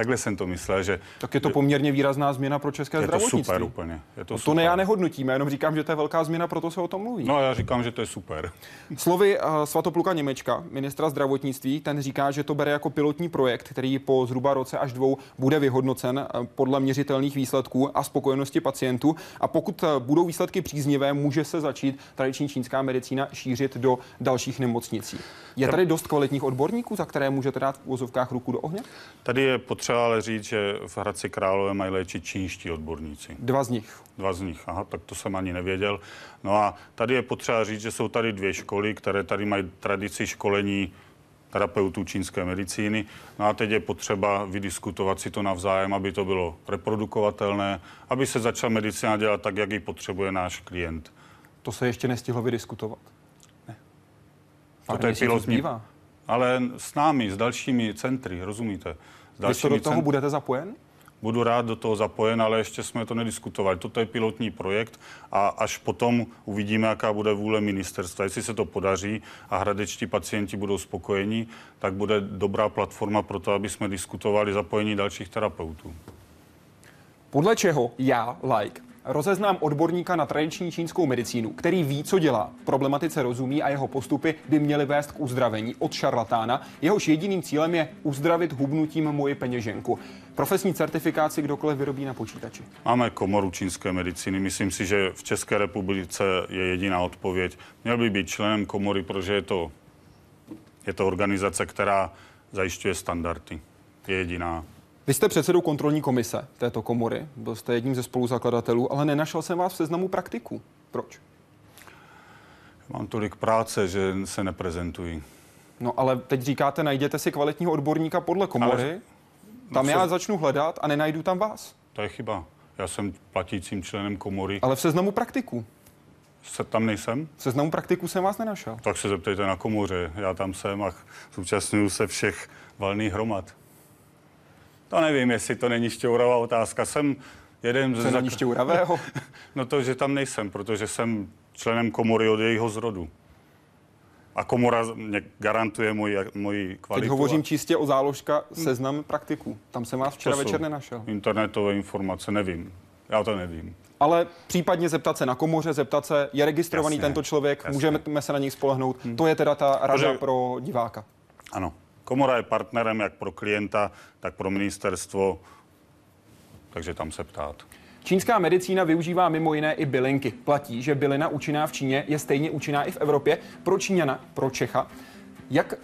Takhle jsem to myslel, že... Tak je to poměrně výrazná změna pro české je zdravotnictví. to super úplně. Je to, no super. to ne, já nehodnotím, já jenom říkám, že to je velká změna, proto se o tom mluví. No já říkám, že to je super. Slovy uh, Svatopluka Němečka, ministra zdravotnictví, ten říká, že to bere jako pilotní projekt, který po zhruba roce až dvou bude vyhodnocen uh, podle měřitelných výsledků a spokojenosti pacientů. A pokud uh, budou výsledky příznivé, může se začít tradiční čínská medicína šířit do dalších nemocnicí. Je tady dost kvalitních odborníků, za které můžete dát v úzovkách ruku do ohně? Tady je potřeba ale říct, že v Hradci Králové mají léčit čínští odborníci. Dva z nich. Dva z nich, aha, tak to jsem ani nevěděl. No a tady je potřeba říct, že jsou tady dvě školy, které tady mají tradici školení terapeutů čínské medicíny. No a teď je potřeba vydiskutovat si to navzájem, aby to bylo reprodukovatelné, aby se začala medicína dělat tak, jak ji potřebuje náš klient. To se ještě nestihlo vydiskutovat. Ne. to je pilotní. Ale s námi, s dalšími centry, rozumíte? Vy to do toho budete zapojen? Budu rád do toho zapojen, ale ještě jsme to nediskutovali. Toto je pilotní projekt a až potom uvidíme, jaká bude vůle ministerstva. Jestli se to podaří a hradečtí pacienti budou spokojení, tak bude dobrá platforma pro to, aby jsme diskutovali zapojení dalších terapeutů. Podle čeho já, like, rozeznám odborníka na tradiční čínskou medicínu, který ví, co dělá, problematice rozumí a jeho postupy by měly vést k uzdravení od šarlatána. Jehož jediným cílem je uzdravit hubnutím moji peněženku. Profesní certifikaci kdokoliv vyrobí na počítači. Máme komoru čínské medicíny. Myslím si, že v České republice je jediná odpověď. Měl by být členem komory, protože je to, je to organizace, která zajišťuje standardy. Je jediná. Vy jste předsedou kontrolní komise této komory, byl jste jedním ze spoluzakladatelů, ale nenašel jsem vás v seznamu praktiků. Proč? Mám tolik práce, že se neprezentuji. No ale teď říkáte, najděte si kvalitního odborníka podle komory, ale... tam no, já se... začnu hledat a nenajdu tam vás. To je chyba. Já jsem platícím členem komory. Ale v seznamu praktiků. Se tam nejsem? V seznamu praktiků jsem vás nenašel. Tak se zeptejte na komoře. Já tam jsem a zúčastňuju se všech valných hromad. To nevím, jestli to není šťouravá otázka. Jsem jeden z... Co není šťouravého? no to, že tam nejsem, protože jsem členem komory od jejího zrodu. A komora mě garantuje moji, moji kvalitu. Teď hovořím a... čistě o záložka seznam praktiků. Tam jsem vás včera večer nenašel. Internetové informace, nevím. Já to nevím. Ale případně zeptat se na komoře, zeptat se, je registrovaný jasně, tento člověk, jasně. můžeme se na něj spolehnout. Hmm. To je teda ta rada Protože... pro diváka. Ano. Komora je partnerem jak pro klienta, tak pro ministerstvo, takže tam se ptát. Čínská medicína využívá mimo jiné i bylinky. Platí, že bylina účinná v Číně je stejně účinná i v Evropě. Pro Číňana, pro Čecha, jak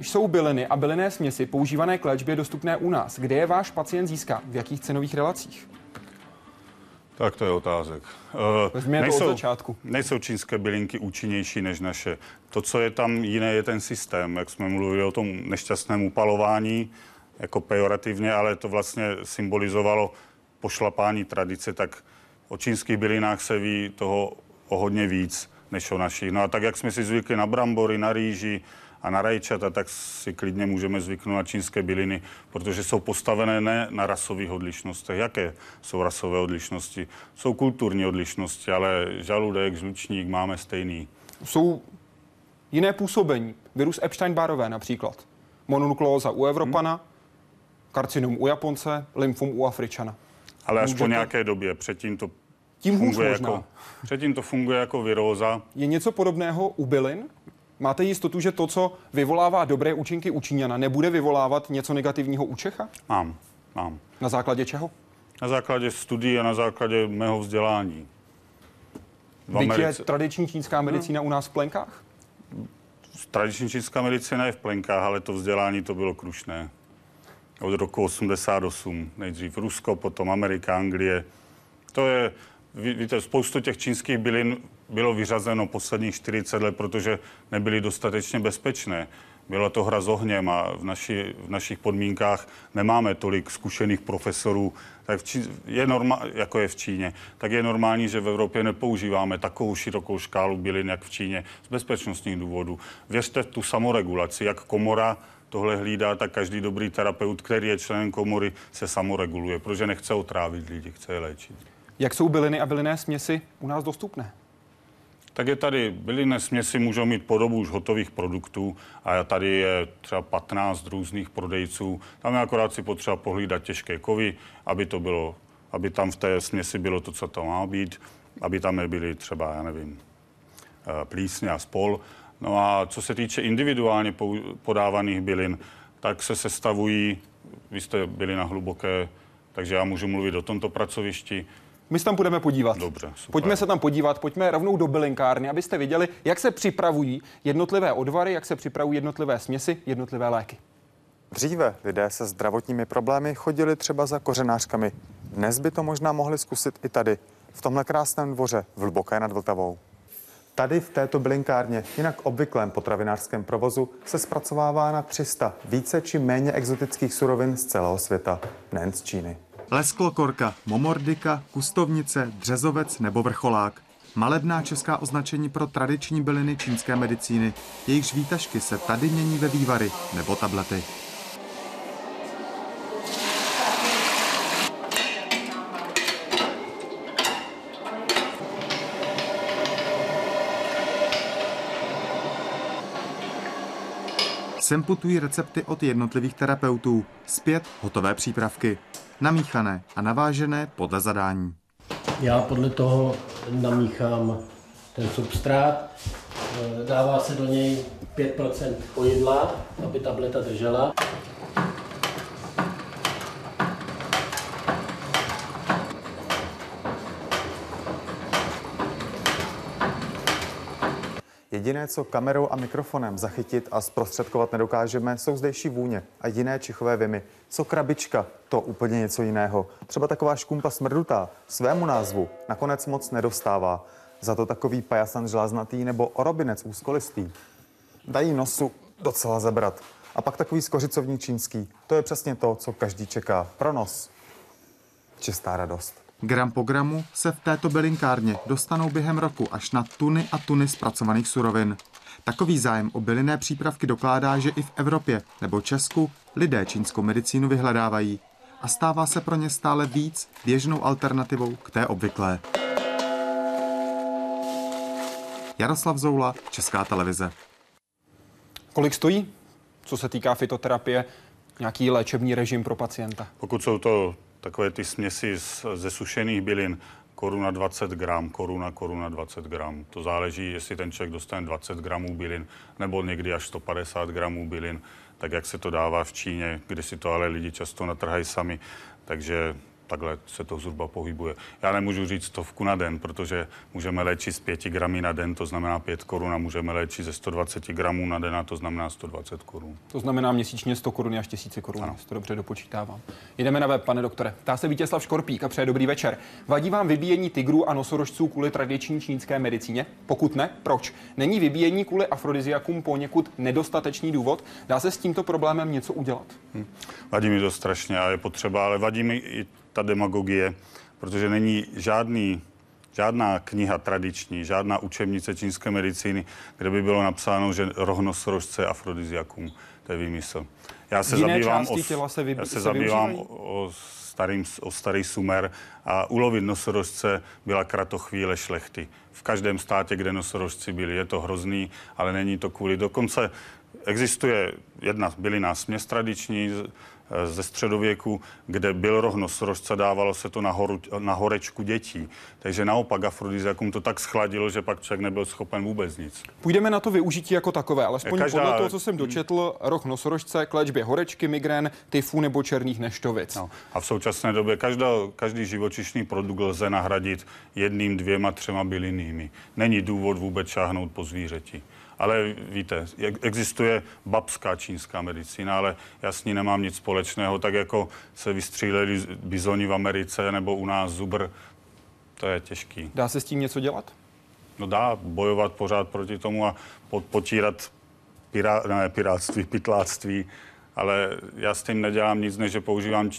jsou byliny a bylinné směsi používané k léčbě dostupné u nás? Kde je váš pacient získá? V jakých cenových relacích? Tak to je otázek. Uh, nejsou, to od začátku. nejsou čínské bylinky účinnější než naše. To, co je tam jiné, je ten systém. Jak jsme mluvili o tom nešťastném upalování, jako pejorativně, ale to vlastně symbolizovalo pošlapání tradice, tak o čínských bylinách se ví toho o hodně víc než o našich. No a tak, jak jsme si zvykli na brambory, na rýži, a na rajčata, tak si klidně můžeme zvyknout na čínské byliny, protože jsou postavené ne na rasových odlišnostech. Jaké jsou rasové odlišnosti? Jsou kulturní odlišnosti, ale žaludek, žlučník máme stejný. Jsou jiné působení. Virus Epstein-Barrové například. Mononukleóza u Evropana, hmm. karcinom u Japonce, lymfom u Afričana. Ale až po nějaké době. Předtím to tím funguje jako, předtím to funguje jako viróza. Je něco podobného u bylin? Máte jistotu, že to, co vyvolává dobré účinky u Číňana, nebude vyvolávat něco negativního u Čecha? Mám, mám. Na základě čeho? Na základě studií a na základě mého vzdělání. V Americe... je tradiční čínská medicína no. u nás v plenkách? Tradiční čínská medicína je v plenkách, ale to vzdělání to bylo krušné. Od roku 88. Nejdřív Rusko, potom Amerika, Anglie. To je, víte, spoustu těch čínských bylin bylo vyřazeno posledních 40 let, protože nebyly dostatečně bezpečné. Byla to hra s ohněm a v, naši, v našich podmínkách nemáme tolik zkušených profesorů, tak Čí, je norma, jako je v Číně, tak je normální, že v Evropě nepoužíváme takovou širokou škálu bylin, jak v Číně, z bezpečnostních důvodů. Věřte v tu samoregulaci, jak komora, tohle hlídá, tak každý dobrý terapeut, který je členem komory, se samoreguluje, protože nechce otrávit lidi, chce je léčit. Jak jsou byliny a bylinné směsi u nás dostupné? Tak je tady, bylinné směsi můžou mít podobu už hotových produktů a tady je třeba 15 různých prodejců. Tam je akorát si potřeba pohlídat těžké kovy, aby to bylo, aby tam v té směsi bylo to, co to má být, aby tam nebyly třeba, já nevím, eh, plísně a spol. No a co se týče individuálně podávaných bylin, tak se sestavují, vy jste byli na hluboké, takže já můžu mluvit o tomto pracovišti, my se tam budeme podívat. Dobře, super. Pojďme se tam podívat, pojďme rovnou do bylinkárny, abyste viděli, jak se připravují jednotlivé odvary, jak se připravují jednotlivé směsi, jednotlivé léky. Dříve lidé se zdravotními problémy chodili třeba za kořenářkami. Dnes by to možná mohli zkusit i tady, v tomhle krásném dvoře v Hluboké nad Vltavou. Tady v této bylinkárně, jinak obvyklém potravinářském provozu, se zpracovává na 300 více či méně exotických surovin z celého světa, nejen z Číny. Lesklokorka, momordika, kustovnice, dřezovec nebo vrcholák. Malebná česká označení pro tradiční byliny čínské medicíny. Jejichž výtažky se tady mění ve vývary nebo tablety. Sem putují recepty od jednotlivých terapeutů, zpět hotové přípravky, namíchané a navážené podle zadání. Já podle toho namíchám ten substrát, dává se do něj 5% pojedla, aby tableta držela. Jediné, co kamerou a mikrofonem zachytit a zprostředkovat nedokážeme, jsou zdejší vůně a jiné čichové vymy. Co krabička, to úplně něco jiného. Třeba taková škumpa smrdutá svému názvu nakonec moc nedostává. Za to takový pajasan žláznatý nebo orobinec úzkolistý. Dají nosu docela zabrat. A pak takový skořicovní čínský. To je přesně to, co každý čeká. Pro nos. Čistá radost. Gram po gramu se v této bylinkárně dostanou během roku až na tuny a tuny zpracovaných surovin. Takový zájem o bylinné přípravky dokládá, že i v Evropě nebo Česku lidé čínskou medicínu vyhledávají a stává se pro ně stále víc běžnou alternativou k té obvyklé. Jaroslav Zoula, Česká televize. Kolik stojí, co se týká fitoterapie, nějaký léčebný režim pro pacienta? Pokud jsou to takové ty směsi z, ze sušených bylin, koruna 20 gram, koruna, koruna 20 gram. To záleží, jestli ten člověk dostane 20 gramů bylin nebo někdy až 150 gramů bylin, tak jak se to dává v Číně, kde si to ale lidi často natrhají sami. Takže takhle se to zhruba pohybuje. Já nemůžu říct stovku na den, protože můžeme léčit z 5 gramy na den, to znamená 5 korun, a můžeme léčit ze 120 gramů na den, a to znamená 120 korun. To znamená měsíčně 100 korun až 1000 korun, ano. to dobře dopočítávám. Jdeme na web, pane doktore. Ptá se Vítězslav Škorpík a přeje dobrý večer. Vadí vám vybíjení tigrů a nosorožců kvůli tradiční čínské medicíně? Pokud ne, proč? Není vybíjení kvůli afrodiziakům poněkud nedostatečný důvod? Dá se s tímto problémem něco udělat? Hm. Vadí mi to strašně a je potřeba, ale vadí mi i ta demagogie, protože není žádný žádná kniha tradiční, žádná učebnice čínské medicíny, kde by bylo napsáno, že rohnosrožce afrodiziakum. To je výmysl. Já se Jiné zabývám, o, těla se, vy, já se, se zabývám o, o, starým, o starý sumer a ulovit nosorožce byla kratochvíle šlechty. V každém státě, kde nosorožci byli, je to hrozný, ale není to kvůli. Dokonce existuje jedna bylina směs tradiční, ze středověku, kde byl roh nosorožce, dávalo se to na, horu, na horečku dětí. Takže naopak afrodiziakum to tak schladilo, že pak člověk nebyl schopen vůbec nic. Půjdeme na to využití jako takové, alespoň Každá... podle toho, co jsem dočetl, roh nosorožce k léčbě horečky, migrén, tyfu nebo černých neštovic. No. A v současné době každá, každý živočišný produkt lze nahradit jedným, dvěma, třema bylinými. Není důvod vůbec šáhnout po zvířeti. Ale víte, existuje babská čínská medicína, ale já s ní nemám nic společného, tak jako se vystříleli bizoni v Americe nebo u nás zubr, to je těžký. Dá se s tím něco dělat? No dá, bojovat pořád proti tomu a potírat pirá, ne, piráctví, pytláctví ale já s tím nedělám nic, než že používám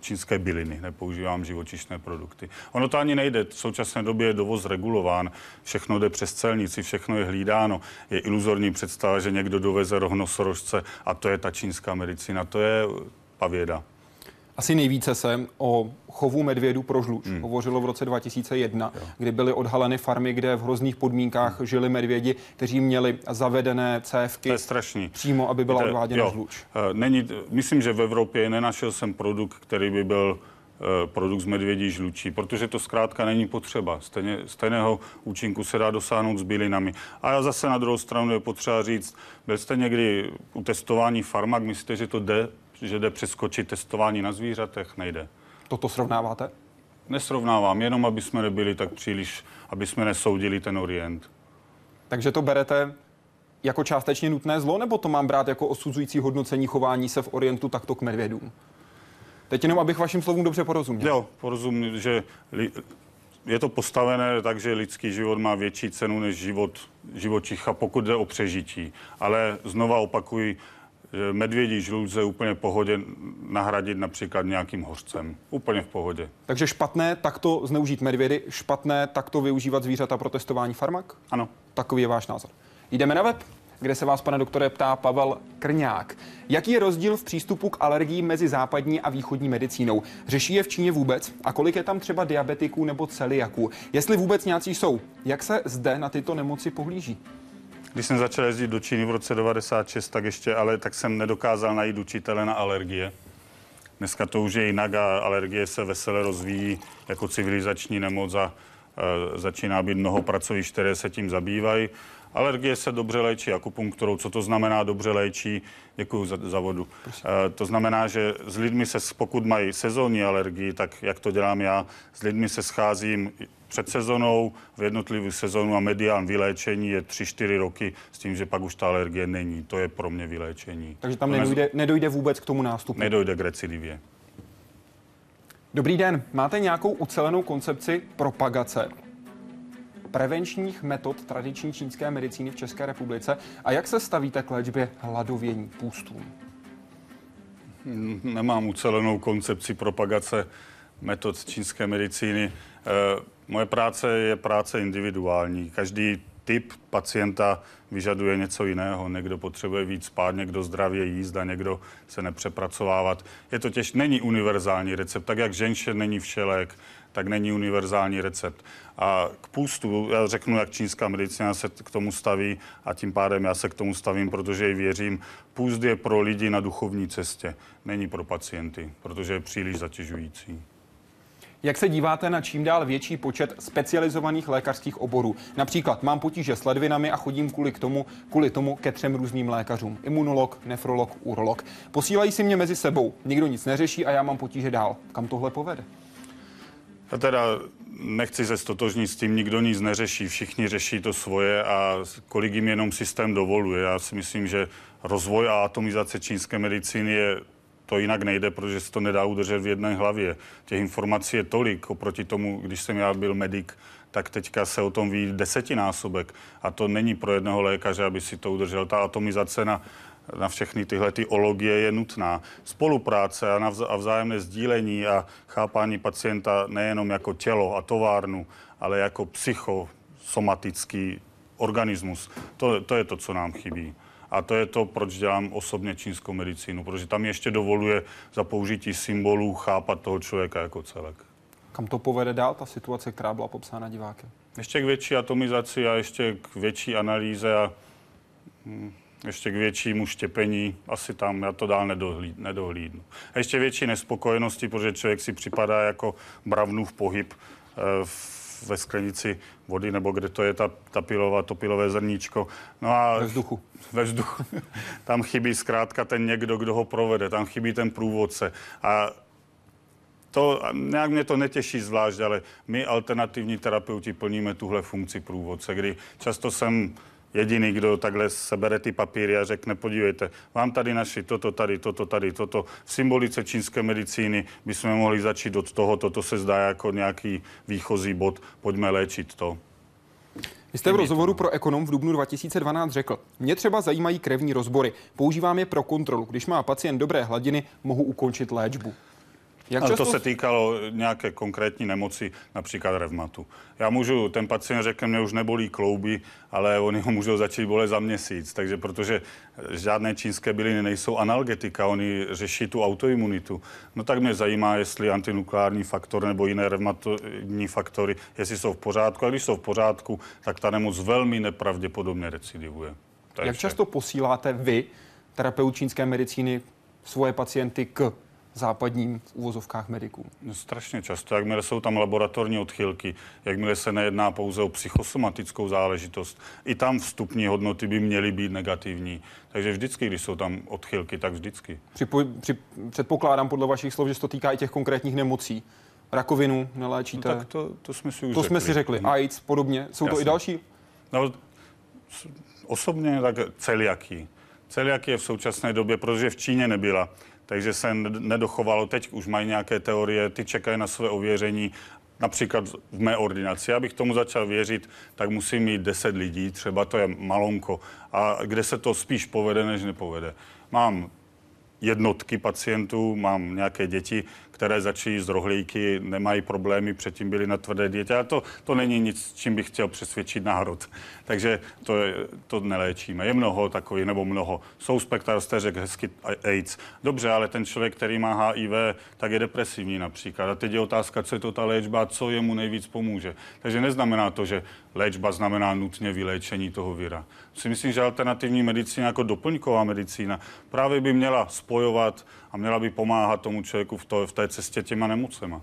čínské byliny, nepoužívám živočišné produkty. Ono to ani nejde. V současné době je dovoz regulován, všechno jde přes celnici, všechno je hlídáno. Je iluzorní představa, že někdo doveze rohnosorožce a to je ta čínská medicína. To je pavěda. Asi nejvíce se o chovu medvědů pro žluč hmm. hovořilo v roce 2001, jo. kdy byly odhaleny farmy, kde v hrozných podmínkách hmm. žili medvědi, kteří měli zavedené cévky. To je strašný. Přímo, aby byla odváděna jo. žluč. Eh, není, myslím, že v Evropě nenašel jsem produkt, který by byl eh, produkt z medvědí žlučí, protože to zkrátka není potřeba. Stejně, stejného účinku se dá dosáhnout s bylinami. A já zase na druhou stranu je potřeba říct, byl jste někdy u testování farmak, myslíte, že to jde že jde přeskočit testování na zvířatech, nejde. Toto srovnáváte? Nesrovnávám, jenom aby jsme nebyli tak příliš, aby jsme nesoudili ten orient. Takže to berete jako částečně nutné zlo, nebo to mám brát jako osuzující hodnocení chování se v orientu takto k medvědům? Teď jenom, abych vašim slovům dobře porozuměl. Jo, porozumím, že li, je to postavené tak, že lidský život má větší cenu než život živočicha, pokud jde o přežití. Ale znova opakuji, medvědí žluč lze úplně v pohodě nahradit například nějakým hořcem. Úplně v pohodě. Takže špatné takto zneužít medvědy, špatné takto využívat zvířata pro testování farmak? Ano. Takový je váš názor. Jdeme na web, kde se vás, pane doktore, ptá Pavel Krňák. Jaký je rozdíl v přístupu k alergii mezi západní a východní medicínou? Řeší je v Číně vůbec? A kolik je tam třeba diabetiků nebo celiaků? Jestli vůbec nějací jsou? Jak se zde na tyto nemoci pohlíží? Když jsem začal jezdit do Číny v roce 96, tak ještě, ale tak jsem nedokázal najít učitele na alergie. Dneska to už je jinak a alergie se vesele rozvíjí jako civilizační nemoc a e, začíná být mnoho pracovišť, které se tím zabývají. Alergie se dobře léčí akupunkturou. Co to znamená dobře léčí? Děkuji za, za vodu. E, to znamená, že s lidmi se, pokud mají sezónní alergii, tak jak to dělám já, s lidmi se scházím před sezonou, v jednotlivých sezónu a medián vyléčení je 3-4 roky s tím, že pak už ta alergie není. To je pro mě vyléčení. Takže tam nedojde, nedojde vůbec k tomu nástupu? Nedojde k recidivě. Dobrý den. Máte nějakou ucelenou koncepci propagace prevenčních metod tradiční čínské medicíny v České republice a jak se stavíte k léčbě hladovění půstům? Nemám ucelenou koncepci propagace metod čínské medicíny. Eh, moje práce je práce individuální. Každý typ pacienta vyžaduje něco jiného. Někdo potřebuje víc spát, někdo zdravě jíst a někdo se nepřepracovávat. Je to těž, není univerzální recept. Tak jak ženše není všelek, tak není univerzální recept. A k půstu, já řeknu, jak čínská medicína se k tomu staví a tím pádem já se k tomu stavím, protože ji věřím. Půst je pro lidi na duchovní cestě, není pro pacienty, protože je příliš zatěžující. Jak se díváte na čím dál větší počet specializovaných lékařských oborů? Například mám potíže s ledvinami a chodím kvůli, k tomu, kvůli tomu ke třem různým lékařům. Imunolog, nefrolog, urolog. Posílají si mě mezi sebou. Nikdo nic neřeší a já mám potíže dál. Kam tohle povede? Já teda nechci se stotožnit s tím, nikdo nic neřeší, všichni řeší to svoje a kolik jim jenom systém dovoluje. Já si myslím, že rozvoj a atomizace čínské medicíny je to jinak nejde, protože se to nedá udržet v jedné hlavě. Těch informací je tolik oproti tomu, když jsem já byl medic, tak teďka se o tom ví desetinásobek. A to není pro jednoho lékaře, aby si to udržel. Ta atomizace na, na všechny tyhle ty ologie je nutná. Spolupráce a, navz, a vzájemné sdílení a chápání pacienta nejenom jako tělo a továrnu, ale jako psychosomatický organismus. To, to je to, co nám chybí. A to je to, proč dělám osobně čínskou medicínu, protože tam ještě dovoluje za použití symbolů chápat toho člověka jako celek. Kam to povede dál, ta situace, která byla popsána divákem? Ještě k větší atomizaci a ještě k větší analýze a hm, ještě k většímu štěpení, asi tam já to dál nedohlíd, nedohlídnu. A ještě větší nespokojenosti, protože člověk si připadá jako bravnův pohyb v ve sklenici vody, nebo kde to je ta, ta pilová, to pilové zrníčko. No a ve vzduchu. Ve vzduchu. tam chybí zkrátka ten někdo, kdo ho provede, tam chybí ten průvodce. A to nějak mě to netěší zvlášť, ale my alternativní terapeuti plníme tuhle funkci průvodce, kdy často jsem jediný, kdo takhle sebere ty papíry a řekne, podívejte, vám tady naši toto, tady, toto, tady, toto. V symbolice čínské medicíny bychom mohli začít od toho, toto se zdá jako nějaký výchozí bod, pojďme léčit to. Vy jste v rozhovoru pro Ekonom v dubnu 2012 řekl, mě třeba zajímají krevní rozbory, používám je pro kontrolu. Když má pacient dobré hladiny, mohu ukončit léčbu. Jak Ale často... to se týkalo nějaké konkrétní nemoci, například revmatu. Já můžu, ten pacient řekne, mě už nebolí klouby, ale oni ho můžou začít bolet za měsíc. Takže protože žádné čínské byliny nejsou analgetika, oni řeší tu autoimunitu. No tak mě zajímá, jestli antinukleární faktor nebo jiné revmatní faktory, jestli jsou v pořádku. A když jsou v pořádku, tak ta nemoc velmi nepravděpodobně recidivuje. Jak často posíláte vy, terapeut čínské medicíny, svoje pacienty k západním v úvozovkách mediků? No, strašně často, jakmile jsou tam laboratorní odchylky, jakmile se nejedná pouze o psychosomatickou záležitost, i tam vstupní hodnoty by měly být negativní. Takže vždycky, když jsou tam odchylky, tak vždycky. Připo, při, předpokládám podle vašich slov, že se to týká i těch konkrétních nemocí. Rakovinu neléčíte? No, tak to, to jsme si už To řekli. jsme si řekli. AIDS, podobně. Jsou Jasně. to i další? No, osobně tak. Celiaky je v současné době, protože v Číně nebyla, takže se nedochovalo. Teď už mají nějaké teorie, ty čekají na své ověření. Například v mé ordinaci, abych tomu začal věřit, tak musím mít 10 lidí, třeba to je malonko, a kde se to spíš povede, než nepovede. Mám jednotky pacientů, mám nějaké děti, které začínají z rohlíky, nemají problémy, předtím byli na tvrdé dietě. A to, to není nic, čím bych chtěl přesvědčit národ. Takže to, to neléčíme. Je mnoho takových, nebo mnoho. Jsou spektra, jste řekl hezky AIDS. Dobře, ale ten člověk, který má HIV, tak je depresivní například. A teď je otázka, co je to ta léčba, co jemu nejvíc pomůže. Takže neznamená to, že léčba znamená nutně vyléčení toho vira. Si myslím, že alternativní medicína jako doplňková medicína právě by měla spojovat a měla by pomáhat tomu člověku v, to, v té cestě těma nemocema.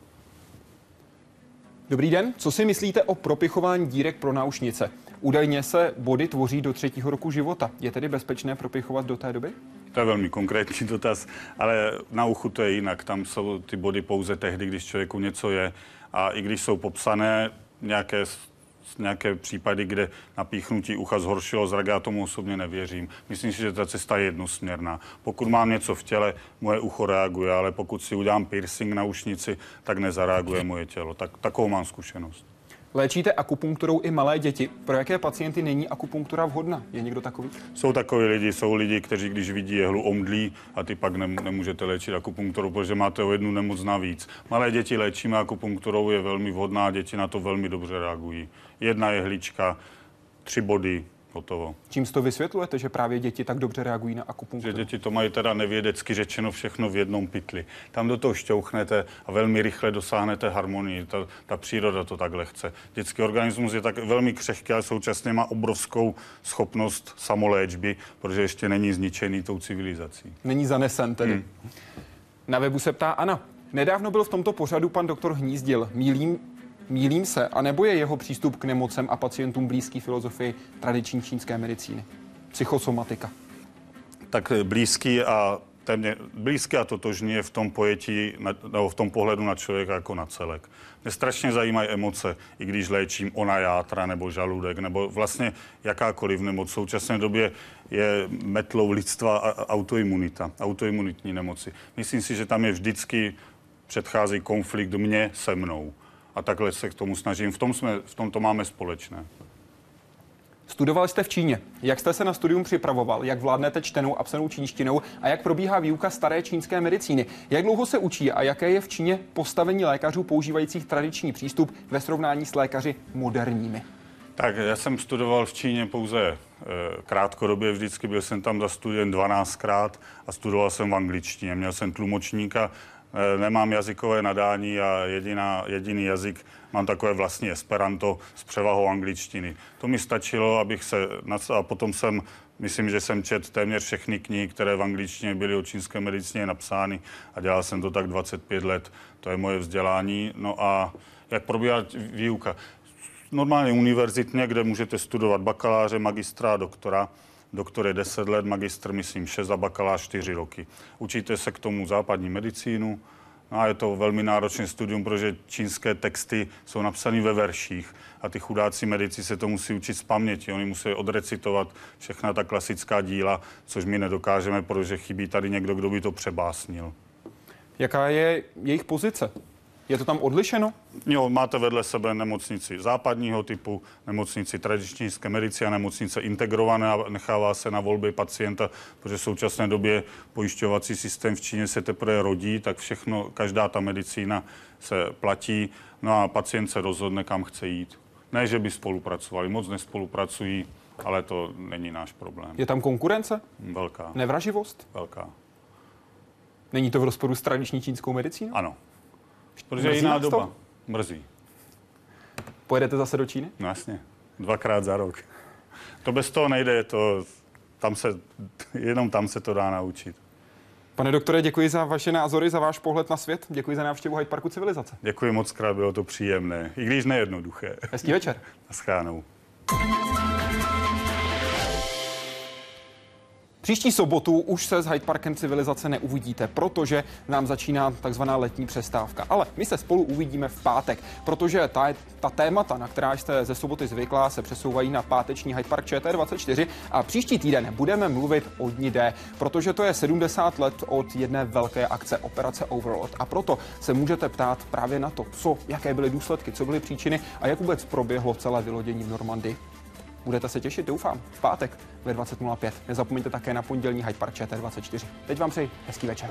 Dobrý den, co si myslíte o propichování dírek pro náušnice? Údajně se body tvoří do třetího roku života. Je tedy bezpečné propichovat do té doby? To je velmi konkrétní dotaz, ale na uchu to je jinak. Tam jsou ty body pouze tehdy, když člověku něco je. A i když jsou popsané nějaké nějaké případy, kde napíchnutí ucha zhoršilo zrak, já tomu osobně nevěřím. Myslím si, že ta cesta je jednosměrná. Pokud mám něco v těle, moje ucho reaguje, ale pokud si udělám piercing na ušnici, tak nezareaguje moje tělo. Tak, takovou mám zkušenost. Léčíte akupunkturou i malé děti. Pro jaké pacienty není akupunktura vhodná? Je někdo takový? Jsou takový lidi, jsou lidi, kteří když vidí jehlu omdlí a ty pak ne, nemůžete léčit akupunkturou, protože máte o jednu nemoc navíc. Malé děti léčíme akupunkturou, je velmi vhodná, děti na to velmi dobře reagují. Jedna jehlička, tři body, hotovo. Čím to vysvětlujete, že právě děti tak dobře reagují na akupunkturu? Že děti to mají teda nevědecky řečeno všechno v jednom pytli. Tam do toho šťouchnete a velmi rychle dosáhnete harmonii. Ta, ta příroda to takhle chce. Dětský organismus je tak velmi křehký, ale současně má obrovskou schopnost samoléčby, protože ještě není zničený tou civilizací. Není zanesen tedy. Hmm. Na webu se ptá Ana. Nedávno byl v tomto pořadu pan doktor Hnízdil. Mílím, Mílím se, anebo je jeho přístup k nemocem a pacientům blízký filozofii tradiční čínské medicíny? Psychosomatika. Tak blízký a téměř blízký a totožný je v tom pojetí, nebo v tom pohledu na člověka jako na celek. Mě strašně zajímají emoce, i když léčím ona játra nebo žaludek, nebo vlastně jakákoliv nemoc. V současné době je metlou lidstva autoimunita, autoimunitní nemoci. Myslím si, že tam je vždycky předchází konflikt mě se mnou a takhle se k tomu snažím. V tom, jsme, v tom to máme společné. Studoval jste v Číně. Jak jste se na studium připravoval? Jak vládnete čtenou a psanou čínštinou? A jak probíhá výuka staré čínské medicíny? Jak dlouho se učí a jaké je v Číně postavení lékařů používajících tradiční přístup ve srovnání s lékaři moderními? Tak já jsem studoval v Číně pouze e, krátkodobě, vždycky byl jsem tam za studien 12krát a studoval jsem v angličtině. Měl jsem tlumočníka, nemám jazykové nadání a jediná, jediný jazyk mám takové vlastní esperanto s převahou angličtiny. To mi stačilo, abych se... A potom jsem, myslím, že jsem čet téměř všechny knihy, které v angličtině byly o čínské medicíně napsány a dělal jsem to tak 25 let. To je moje vzdělání. No a jak probíhá výuka? Normálně univerzitně, kde můžete studovat bakaláře, magistra doktora doktor je 10 let, magistr myslím 6 a bakalář 4 roky. Učíte se k tomu západní medicínu, No a je to velmi náročné studium, protože čínské texty jsou napsány ve verších a ty chudáci medici se to musí učit z paměti. Oni musí odrecitovat všechna ta klasická díla, což my nedokážeme, protože chybí tady někdo, kdo by to přebásnil. Jaká je jejich pozice? Je to tam odlišeno? Jo, máte vedle sebe nemocnici západního typu, nemocnici tradiční čínské medicíny a nemocnice integrované a nechává se na volby pacienta, protože v současné době pojišťovací systém v Číně se teprve rodí, tak všechno, každá ta medicína se platí, no a pacient se rozhodne, kam chce jít. Ne, že by spolupracovali, moc nespolupracují, ale to není náš problém. Je tam konkurence? Velká, Nevraživost? velká. Není to v rozporu s tradiční čínskou medicínou? Ano. Protože je Mrzí jiná vás to? doba. Mrzí. Pojedete zase do Číny? No jasně. Dvakrát za rok. To bez toho nejde, to, tam se, jenom tam se to dá naučit. Pane doktore, děkuji za vaše názory, za váš pohled na svět. Děkuji za návštěvu Hyde Parku Civilizace. Děkuji moc krát, bylo to příjemné, i když nejednoduché. Hezký večer. Naschánou. Příští sobotu už se s Hyde Parkem Civilizace neuvidíte, protože nám začíná takzvaná letní přestávka. Ale my se spolu uvidíme v pátek, protože ta, ta témata, na která jste ze soboty zvyklá, se přesouvají na páteční Hyde Park ČT24 a příští týden budeme mluvit o dní D, protože to je 70 let od jedné velké akce Operace Overlord a proto se můžete ptát právě na to, co, jaké byly důsledky, co byly příčiny a jak vůbec proběhlo celé vylodění v Normandii. Budete se těšit, doufám, v pátek ve 20.05. Nezapomeňte také na pondělní Hyde Park ČT24. Teď vám přeji hezký večer.